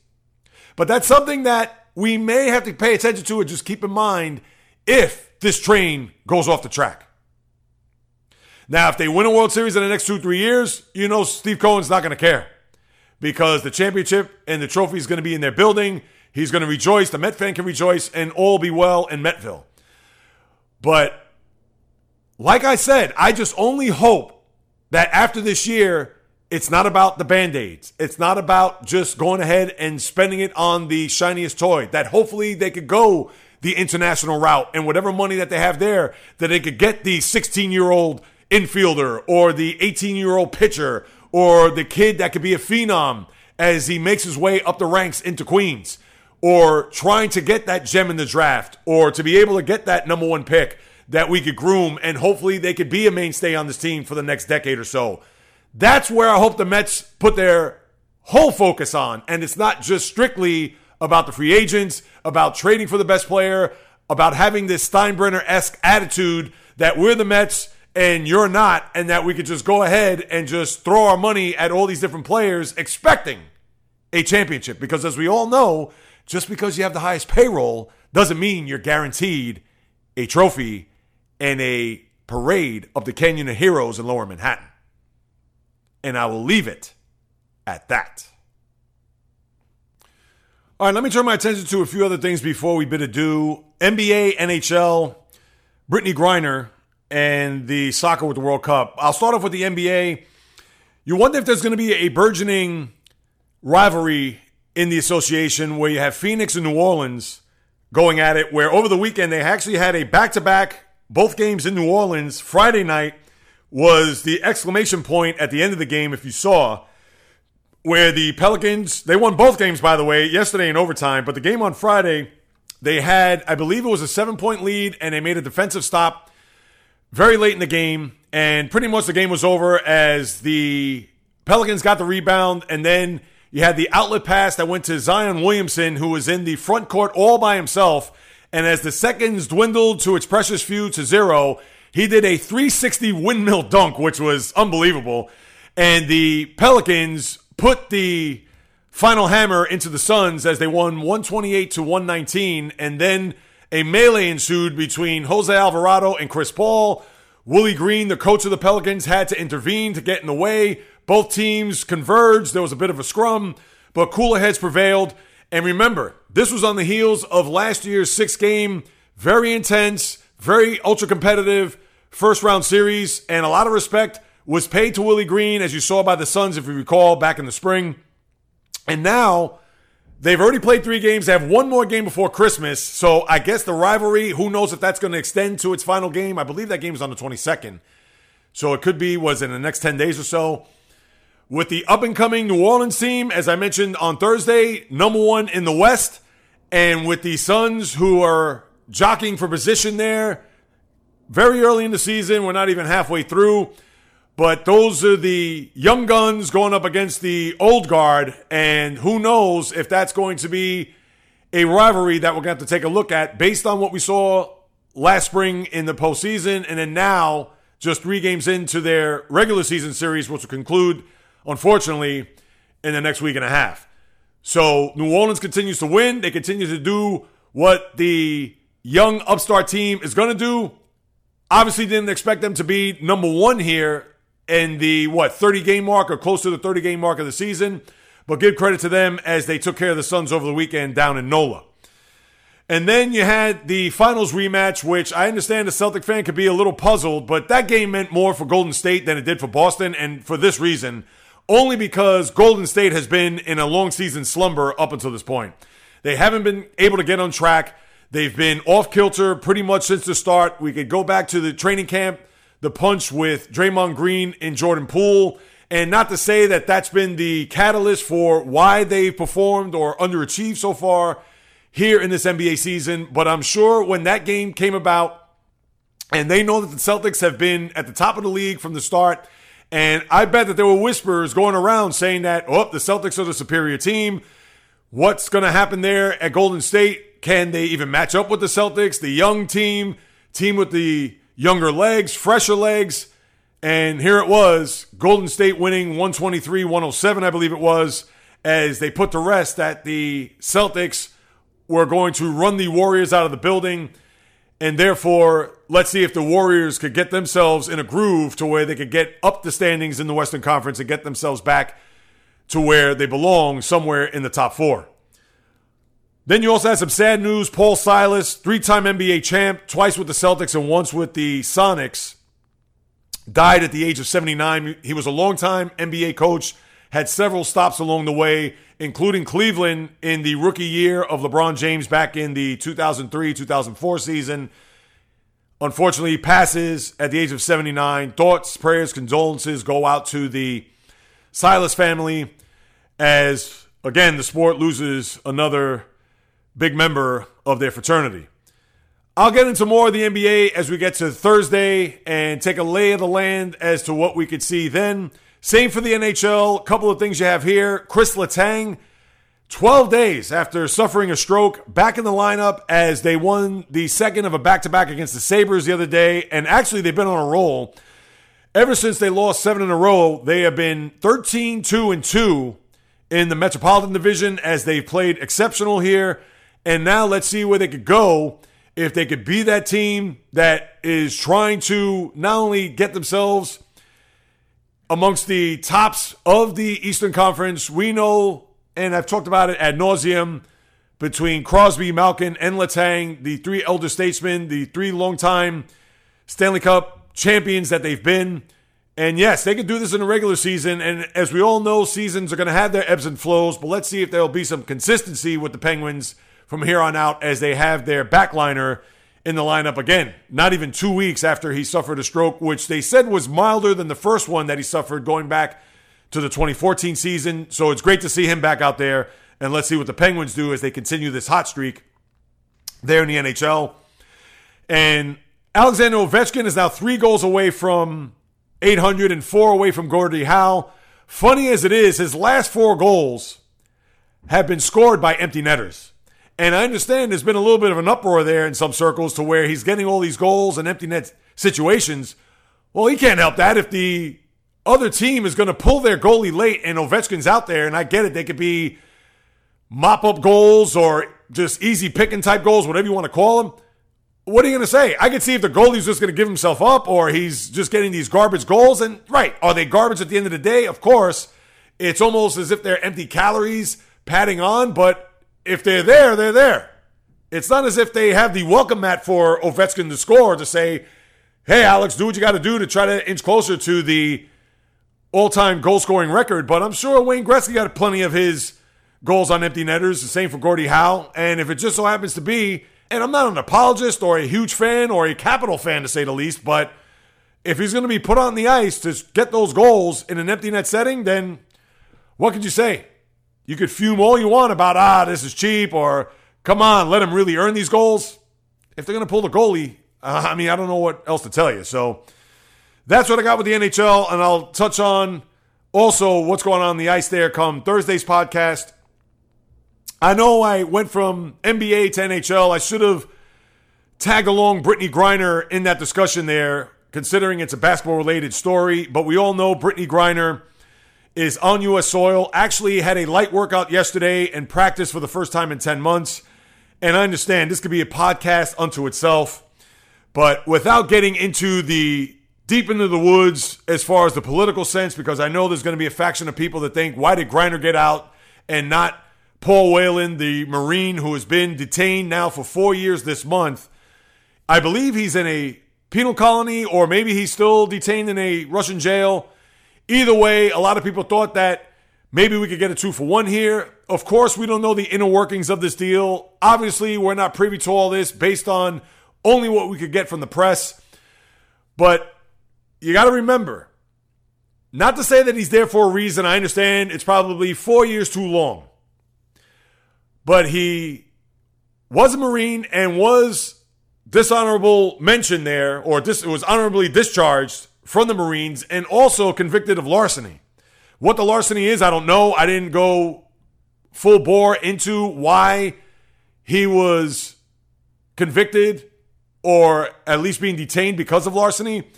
But that's something that we may have to pay attention to and just keep in mind if this train goes off the track. Now, if they win a World Series in the next two, three years, you know Steve Cohen's not going to care because the championship and the trophy is going to be in their building. He's going to rejoice. The Met fan can rejoice and all be well in Metville. But like I said, I just only hope that after this year, it's not about the band aids. It's not about just going ahead and spending it on the shiniest toy. That hopefully they could go the international route and whatever money that they have there, that they could get the 16 year old infielder or the 18 year old pitcher or the kid that could be a phenom as he makes his way up the ranks into Queens or trying to get that gem in the draft or to be able to get that number one pick that we could groom and hopefully they could be a mainstay on this team for the next decade or so. That's where I hope the Mets put their whole focus on. And it's not just strictly about the free agents, about trading for the best player, about having this Steinbrenner esque attitude that we're the Mets and you're not, and that we could just go ahead and just throw our money at all these different players expecting a championship. Because as we all know, just because you have the highest payroll doesn't mean you're guaranteed a trophy and a parade of the Canyon of Heroes in lower Manhattan. And I will leave it at that. All right, let me turn my attention to a few other things before we bid adieu. NBA, NHL, Brittney Griner, and the soccer with the World Cup. I'll start off with the NBA. You wonder if there's going to be a burgeoning rivalry in the association where you have Phoenix and New Orleans going at it, where over the weekend they actually had a back to back, both games in New Orleans. Friday night was the exclamation point at the end of the game, if you saw, where the Pelicans, they won both games, by the way, yesterday in overtime, but the game on Friday, they had, I believe it was a seven point lead, and they made a defensive stop very late in the game, and pretty much the game was over as the Pelicans got the rebound, and then you had the outlet pass that went to Zion Williamson, who was in the front court all by himself. And as the seconds dwindled to its precious few to zero, he did a 360 windmill dunk, which was unbelievable. And the Pelicans put the final hammer into the Suns as they won 128 to 119. And then a melee ensued between Jose Alvarado and Chris Paul. Willie Green, the coach of the Pelicans, had to intervene to get in the way. Both teams converged. There was a bit of a scrum, but cooler heads prevailed. And remember, this was on the heels of last year's six game, very intense, very ultra competitive first round series. And a lot of respect was paid to Willie Green, as you saw by the Suns, if you recall, back in the spring. And now They've already played three games. They have one more game before Christmas. So I guess the rivalry, who knows if that's going to extend to its final game. I believe that game is on the 22nd. So it could be, was in the next 10 days or so. With the up and coming New Orleans team, as I mentioned on Thursday, number one in the West. And with the Suns, who are jockeying for position there very early in the season, we're not even halfway through. But those are the young guns going up against the old guard. And who knows if that's going to be a rivalry that we're going to have to take a look at based on what we saw last spring in the postseason. And then now, just three games into their regular season series, which will conclude, unfortunately, in the next week and a half. So New Orleans continues to win. They continue to do what the young upstart team is going to do. Obviously, didn't expect them to be number one here in the what 30 game mark or close to the 30 game mark of the season. But give credit to them as they took care of the Suns over the weekend down in NOLA. And then you had the finals rematch, which I understand a Celtic fan could be a little puzzled, but that game meant more for Golden State than it did for Boston. And for this reason, only because Golden State has been in a long season slumber up until this point. They haven't been able to get on track. They've been off kilter pretty much since the start. We could go back to the training camp the punch with Draymond Green and Jordan Poole. And not to say that that's been the catalyst for why they've performed or underachieved so far here in this NBA season, but I'm sure when that game came about, and they know that the Celtics have been at the top of the league from the start, and I bet that there were whispers going around saying that, oh, the Celtics are the superior team. What's going to happen there at Golden State? Can they even match up with the Celtics? The young team, team with the younger legs, fresher legs. And here it was Golden State winning 123 107, I believe it was, as they put to rest that the Celtics were going to run the Warriors out of the building. And therefore, let's see if the Warriors could get themselves in a groove to where they could get up the standings in the Western Conference and get themselves back to where they belong, somewhere in the top four. Then you also had some sad news. Paul Silas, three time NBA champ, twice with the Celtics and once with the Sonics, died at the age of 79. He was a longtime NBA coach, had several stops along the way, including Cleveland in the rookie year of LeBron James back in the 2003 2004 season. Unfortunately, he passes at the age of 79. Thoughts, prayers, condolences go out to the Silas family as, again, the sport loses another big member of their fraternity. I'll get into more of the NBA as we get to Thursday and take a lay of the land as to what we could see then. Same for the NHL. A couple of things you have here. Chris Letang, 12 days after suffering a stroke, back in the lineup as they won the second of a back to back against the Sabres the other day. And actually, they've been on a roll. Ever since they lost seven in a row, they have been 13 2 and 2 in the Metropolitan Division as they've played exceptional here. And now let's see where they could go if they could be that team that is trying to not only get themselves amongst the tops of the Eastern Conference. We know, and I've talked about it ad nauseum, between Crosby, Malkin, and Letang, the three elder statesmen, the three longtime Stanley Cup champions that they've been. And yes, they could do this in the regular season. And as we all know, seasons are going to have their ebbs and flows. But let's see if there'll be some consistency with the Penguins from here on out as they have their backliner in the lineup again. Not even two weeks after he suffered a stroke, which they said was milder than the first one that he suffered going back to the 2014 season. So it's great to see him back out there. And let's see what the Penguins do as they continue this hot streak there in the NHL. And Alexander Ovechkin is now three goals away from 800 and four away from Gordie Howe. Funny as it is, his last four goals have been scored by empty netters. And I understand there's been a little bit of an uproar there in some circles to where he's getting all these goals and empty net situations. Well, he can't help that if the other team is going to pull their goalie late and Ovechkin's out there. And I get it. They could be mop up goals or just easy picking type goals, whatever you want to call them. What are you going to say? I could see if the goalie's just going to give himself up or he's just getting these garbage goals. And right, are they garbage at the end of the day? Of course. It's almost as if they're empty calories padding on, but if they're there, they're there. It's not as if they have the welcome mat for Ovechkin to score to say, hey, Alex, do what you got to do to try to inch closer to the all time goal scoring record. But I'm sure Wayne Gretzky got plenty of his goals on empty netters. The same for Gordie Howe. And if it just so happens to be, and I'm not an apologist or a huge fan or a capital fan to say the least, but if he's going to be put on the ice to get those goals in an empty net setting, then what could you say? You could fume all you want about, ah, this is cheap, or come on, let him really earn these goals. If they're going to pull the goalie, uh, I mean, I don't know what else to tell you. So that's what I got with the NHL, and I'll touch on also what's going on, on the ice there come Thursday's podcast. I know I went from NBA to NHL. I should have tagged along Brittney Griner in that discussion there, considering it's a basketball related story. But we all know Brittney Griner is on U.S. soil. Actually, had a light workout yesterday and practiced for the first time in 10 months. And I understand this could be a podcast unto itself. But without getting into the deep into the woods as far as the political sense, because I know there's going to be a faction of people that think, why did Griner get out and not Paul Whelan, the Marine who has been detained now for four years this month. I believe he's in a penal colony or maybe he's still detained in a Russian jail. Either way, a lot of people thought that maybe we could get a two for one here. Of course, we don't know the inner workings of this deal. Obviously, we're not privy to all this based on only what we could get from the press. But you got to remember, not to say that he's there for a reason. I understand it's probably four years too long but he was a Marine and was dishonorable mention there, or dis- was honorably discharged from the Marines and also convicted of larceny. What the larceny is, I don't know. I didn't go full bore into why he was convicted or at least being detained because of larceny.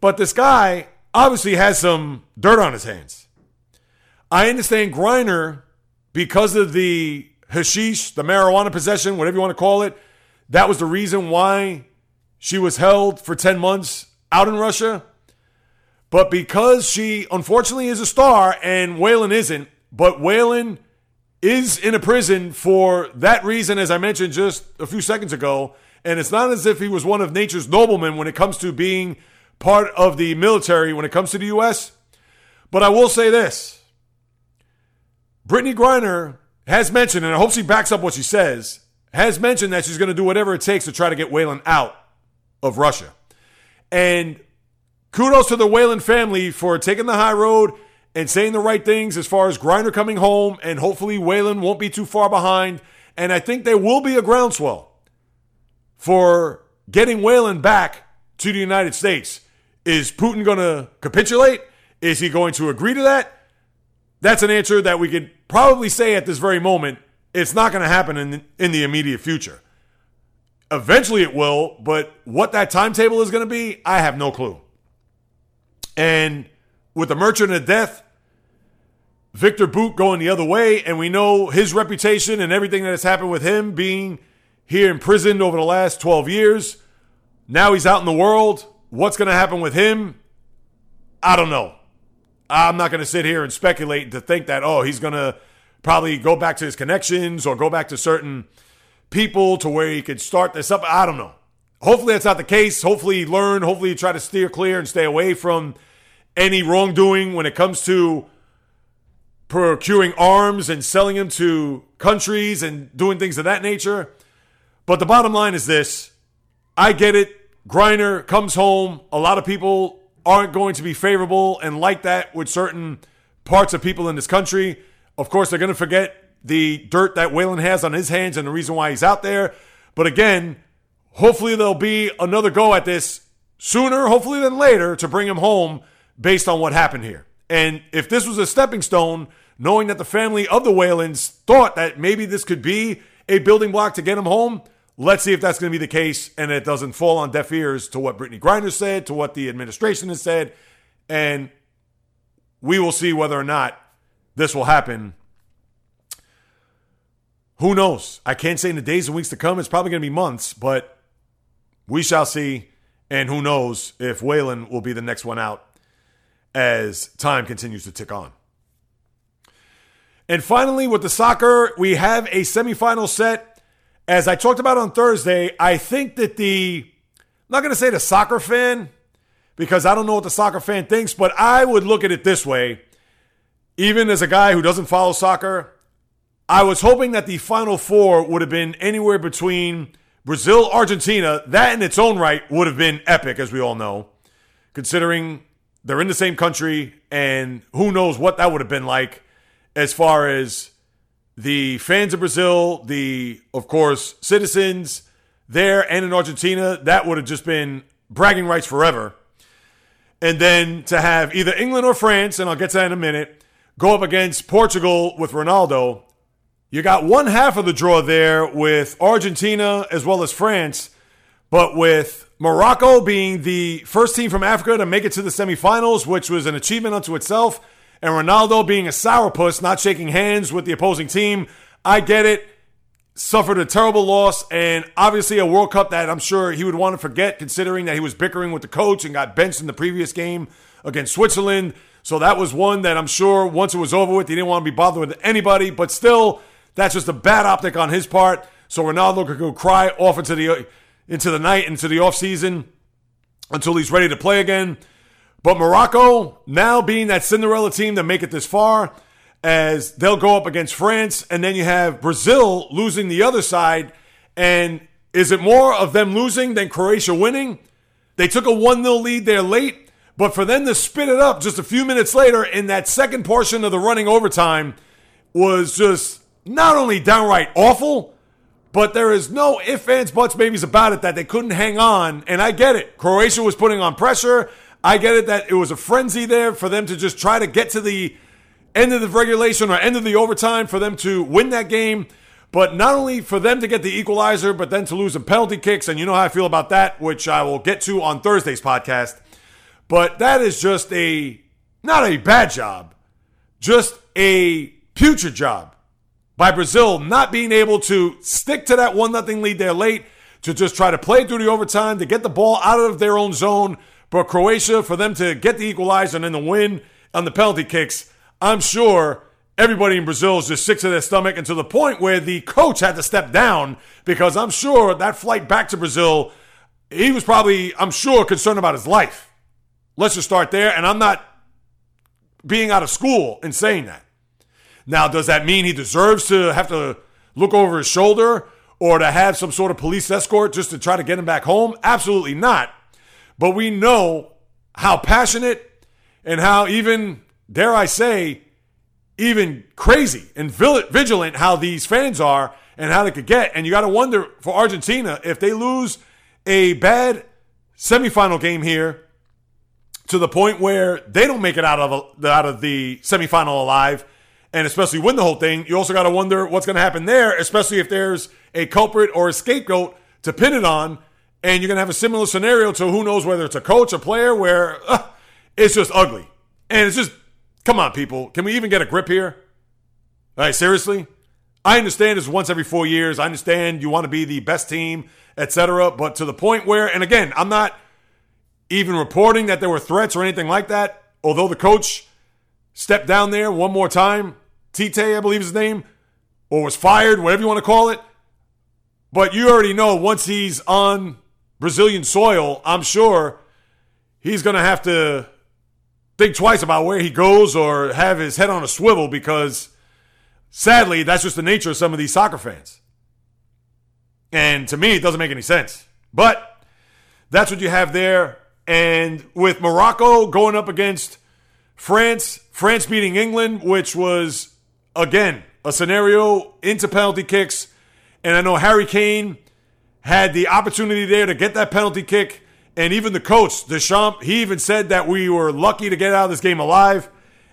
But this guy obviously has some dirt on his hands. I understand Griner, because of the hashish, the marijuana possession, whatever you want to call it, that was the reason why she was held for 10 months out in Russia. But because she unfortunately is a star and Whelan isn't, but Whelan is in a prison for that reason, as I mentioned just a few seconds ago. And it's not as if he was one of nature's noblemen when it comes to being part of the military when it comes to the U.S. But I will say this Brittney Griner has mentioned, and I hope she backs up what she says, has mentioned that she's going to do whatever it takes to try to get Whelan out of Russia. And kudos to the Whelan family for taking the high road and saying the right things as far as Griner coming home, and hopefully Whelan won't be too far behind. And I think there will be a groundswell for getting Whelan back to the United States. Is Putin going to capitulate? Is he going to agree to that? That's an answer that we could probably say at this very moment it's not going to happen in, in the immediate future. Eventually it will, but what that timetable is going to be, I have no clue. And with the Merchant of Death, Victor Bout going the other way, and we know his reputation and everything that has happened with him being here imprisoned over the last 12 years. Now he's out in the world. What's going to happen with him? I don't know. I'm not going to sit here and speculate to think that, oh, he's going to probably go back to his connections or go back to certain people to where he could start this up. I don't know. Hopefully that's not the case. Hopefully he learned. Hopefully he try to steer clear and stay away from any wrongdoing when it comes to procuring arms and selling them to countries and doing things of that nature. But the bottom line is this I get it. Griner comes home. A lot of people aren't going to be favorable and like that with certain parts of people in this country. Of course, they're going to forget the dirt that Whelan has on his hands and the reason why he's out there. But again, hopefully there'll be another go at this sooner, hopefully than later, to bring him home based on what happened here. And if this was a stepping stone, knowing that the family of the Whelans thought that maybe this could be a building block to get him home, Let's see if that's going to be the case and it doesn't fall on deaf ears to what Brittney Griner said, to what the administration has said. And we will see whether or not this will happen. Who knows? I can't say in the days and weeks to come. It's probably going to be months, but we shall see. And who knows if Whelan will be the next one out as time continues to tick on. And finally, with the soccer, we have a semifinal set as I talked about on Thursday, I think that the, I'm not going to say the soccer fan, because I don't know what the soccer fan thinks, but I would look at it this way. Even as a guy who doesn't follow soccer, I was hoping that the final four would have been anywhere between Brazil, Argentina. That in its own right would have been epic, as we all know, considering they're in the same country and who knows what that would have been like as far as the fans of Brazil, the, of course, citizens there and in Argentina. That would have just been bragging rights forever. And then to have either England or France, and I'll get to that in a minute, go up against Portugal with Ronaldo. You got one half of the draw there with Argentina as well as France, but with Morocco being the first team from Africa to make it to the semifinals, which was an achievement unto itself, and Ronaldo being a sourpuss, not shaking hands with the opposing team. I get it. Suffered a terrible loss, and obviously a World Cup that I'm sure he would want to forget, considering that he was bickering with the coach and got benched in the previous game against Switzerland. So that was one that I'm sure once it was over with, he didn't want to be bothered with anybody. But still, that's just a bad optic on his part. So Ronaldo could go cry off into the into the night, into the off season until he's ready to play again. But Morocco, now being that Cinderella team that make it this far, as they'll go up against France, and then you have Brazil losing the other side. And is it more of them losing than Croatia winning? They took a 1 0 lead there late, but for them to spit it up just a few minutes later in that second portion of the running overtime was just not only downright awful, but there is no ifs, ands, buts, maybes about it that they couldn't hang on. And I get it. Croatia was putting on pressure. I get it that it was a frenzy there for them to just try to get to the end of the regulation or end of the overtime for them to win that game. But not only for them to get the equalizer, but then to lose in penalty kicks. And you know how I feel about that, which I will get to on Thursday's podcast. But that is just a, not a bad job, just a putrid job by Brazil not being able to stick to that 1 0 lead there late, to just try to play through the overtime, to get the ball out of their own zone. But Croatia, for them to get the equalizer and then the win on the penalty kicks, I'm sure everybody in Brazil is just sick to their stomach and to the point where the coach had to step down because I'm sure that flight back to Brazil, he was probably, I'm sure, concerned about his life. Let's just start there. And I'm not being out of school in saying that. Now, does that mean he deserves to have to look over his shoulder or to have some sort of police escort just to try to get him back home? Absolutely not. But we know how passionate and how even, dare I say, even crazy and vigilant how these fans are and how they could get. And you got to wonder for Argentina if they lose a bad semifinal game here to the point where they don't make it out of out of the semifinal alive and especially win the whole thing, you also got to wonder what's going to happen there, especially if there's a culprit or a scapegoat to pin it on. And you're going to have a similar scenario to who knows whether it's a coach, a player, where uh, it's just ugly. And it's just, come on, people. Can we even get a grip here? All right, seriously? I understand it's once every four years. I understand you want to be the best team, etc. But to the point where, and again, I'm not even reporting that there were threats or anything like that. Although the coach stepped down there one more time. Tite, I believe his name, or was fired, whatever you want to call it. But you already know once he's on Brazilian soil, I'm sure he's going to have to think twice about where he goes or have his head on a swivel because sadly, that's just the nature of some of these soccer fans. And to me, it doesn't make any sense. But that's what you have there. And with Morocco going up against France, France beating England, which was again a scenario into penalty kicks, and I know Harry Kane had the opportunity there to get that penalty kick, and even the coach Deschamps, he even said that we were lucky to get out of this game alive.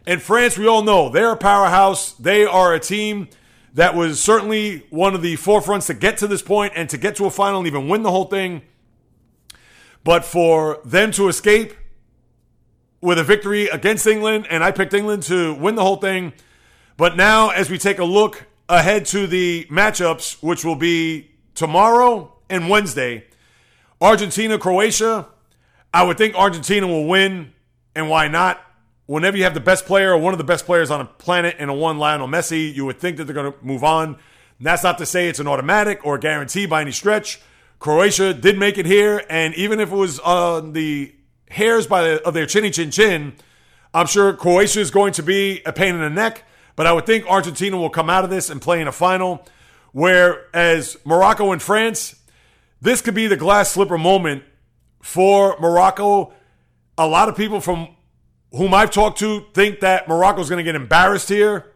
And France, we all know they're a powerhouse. They are a team that was certainly one of the forefronts to get to this point and to get to a final and even win the whole thing. But for them to escape with a victory against England, and I picked England to win the whole thing. But now, as we take a look ahead to the matchups, which will be tomorrow and Wednesday, Argentina, Croatia, I would think Argentina will win, and why not? Whenever you have the best player or one of the best players on a planet in a one Lionel Messi, you would think that they're going to move on. And that's not to say it's an automatic or guarantee by any stretch. Croatia did make it here, and even if it was on the hairs by the, of their chinny chin chin. I'm sure Croatia is going to be a pain in the neck, But I would think Argentina will come out of this and play in a final. Whereas Morocco and France, this could be the glass slipper moment for Morocco. A lot of people from whom I've talked to think that Morocco's going to get embarrassed here.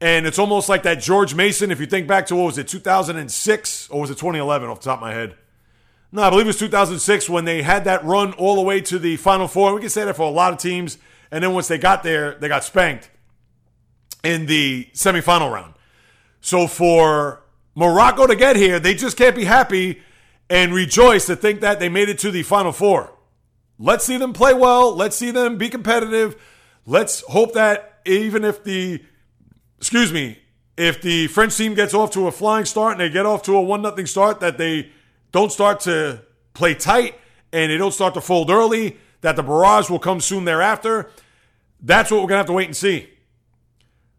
And it's almost like that George Mason, if you think back to what was it, 2006 or was it 2011 off the top of my head? No, I believe it was 2006 when they had that run all the way to the Final Four. We can say that for a lot of teams. And then once they got there, they got spanked in the semifinal round. So for Morocco to get here, they just can't be happy and rejoice to think that they made it to the Final Four. Let's see them play well. Let's see them be competitive. Let's hope that even if the, excuse me, if the French team gets off to a flying start and they get off to a one nothing start, that they don't start to play tight and they don't start to fold early, that the barrage will come soon thereafter. That's what we're going to have to wait and see.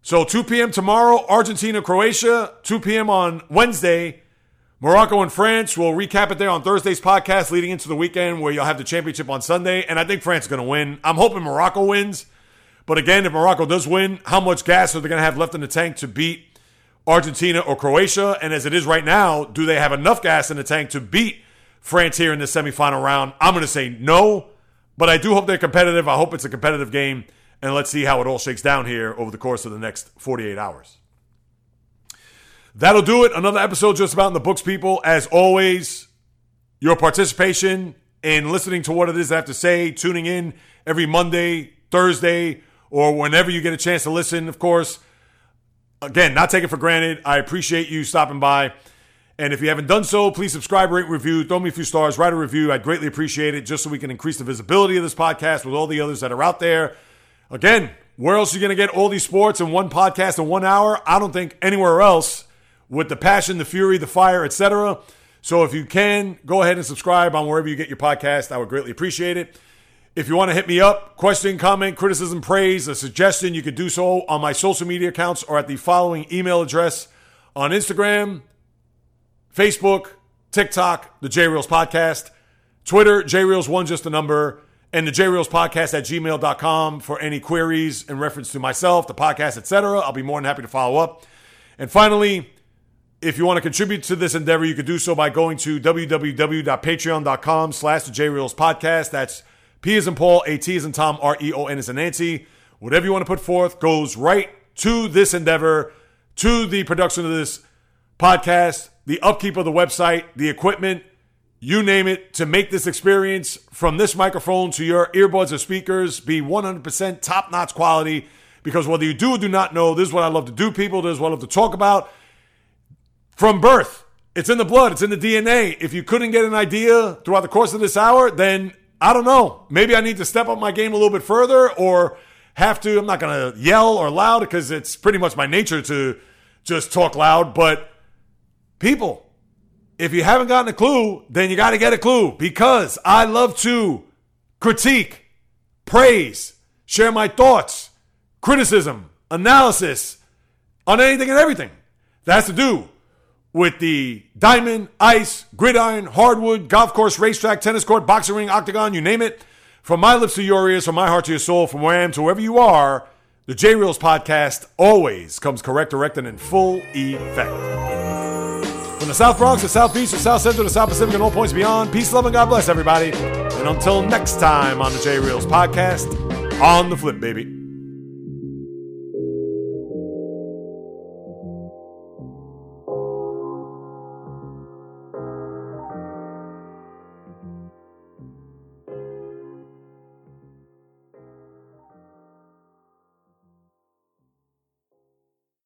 So 2 p.m. tomorrow, Argentina, Croatia. 2 p.m. on Wednesday, Morocco and France. We'll recap it there on Thursday's podcast leading into the weekend where you'll have the championship on Sunday. And I think France is going to win. I'm hoping Morocco wins. But again, if Morocco does win, how much gas are they going to have left in the tank to beat Argentina or Croatia? And as it is right now, do they have enough gas in the tank to beat France here in the semifinal round? I'm going to say no. But I do hope they're competitive. I hope it's a competitive game. And let's see how it all shakes down here over the course of the next 48 hours. That'll do it. Another episode just about in the books, people. As always, your participation in listening to what it is I have to say, tuning in every Monday, Thursday, or whenever you get a chance to listen, of course. Again, not taken for granted. I appreciate you stopping by. And if you haven't done so, please subscribe, rate, review, throw me a few stars, write a review. I'd greatly appreciate it just so we can increase the visibility of this podcast with all the others that are out there. Again, where else are you going to get all these sports in one podcast in one hour? I don't think anywhere else with the passion, the fury, the fire, etc. So if you can, go ahead and subscribe on wherever you get your podcast. I would greatly appreciate it. If you want to hit me up, question, comment, criticism, praise, a suggestion, you could do so on my social media accounts or at the following email address on Instagram, Facebook, TikTok, the J Reels Podcast, Twitter, J Reels1, just a number, and the J Reels Podcast at gmail.com for any queries in reference to myself, the podcast, etc. I'll be more than happy to follow up. And finally, if you want to contribute to this endeavor, you can do so by going to www.patreon.com slash the JReels podcast. That's P as in Paul, A T as in Tom, R E O N as in Nancy. Whatever you want to put forth goes right to this endeavor, to the production of this podcast, the upkeep of the website, the equipment, you name it, to make this experience from this microphone to your earbuds or speakers be 100% top notch quality. Because whether you do or do not know, this is what I love to do, people. This is what I love to talk about from birth. It's in the blood, it's in the DNA. If you couldn't get an idea throughout the course of this hour, then I don't know. Maybe I need to step up my game a little bit further or have to. I'm not going to yell or loud because it's pretty much my nature to just talk loud. But people, if you haven't gotten a clue, then you got to get a clue because I love to critique, praise, share my thoughts, criticism, analysis on anything and everything that has to do with the diamond, ice, gridiron, hardwood, golf course, racetrack, tennis court, boxing ring, octagon, you name it. From my lips to your ears, from my heart to your soul, from where I am to wherever you are, the J Reels podcast always comes correct, direct, and in full effect. From the South Bronx, the South Beach, the South Central, the South Pacific, and all points beyond, peace, love, and God bless everybody. And until next time on the J Reels podcast, on the flip, baby.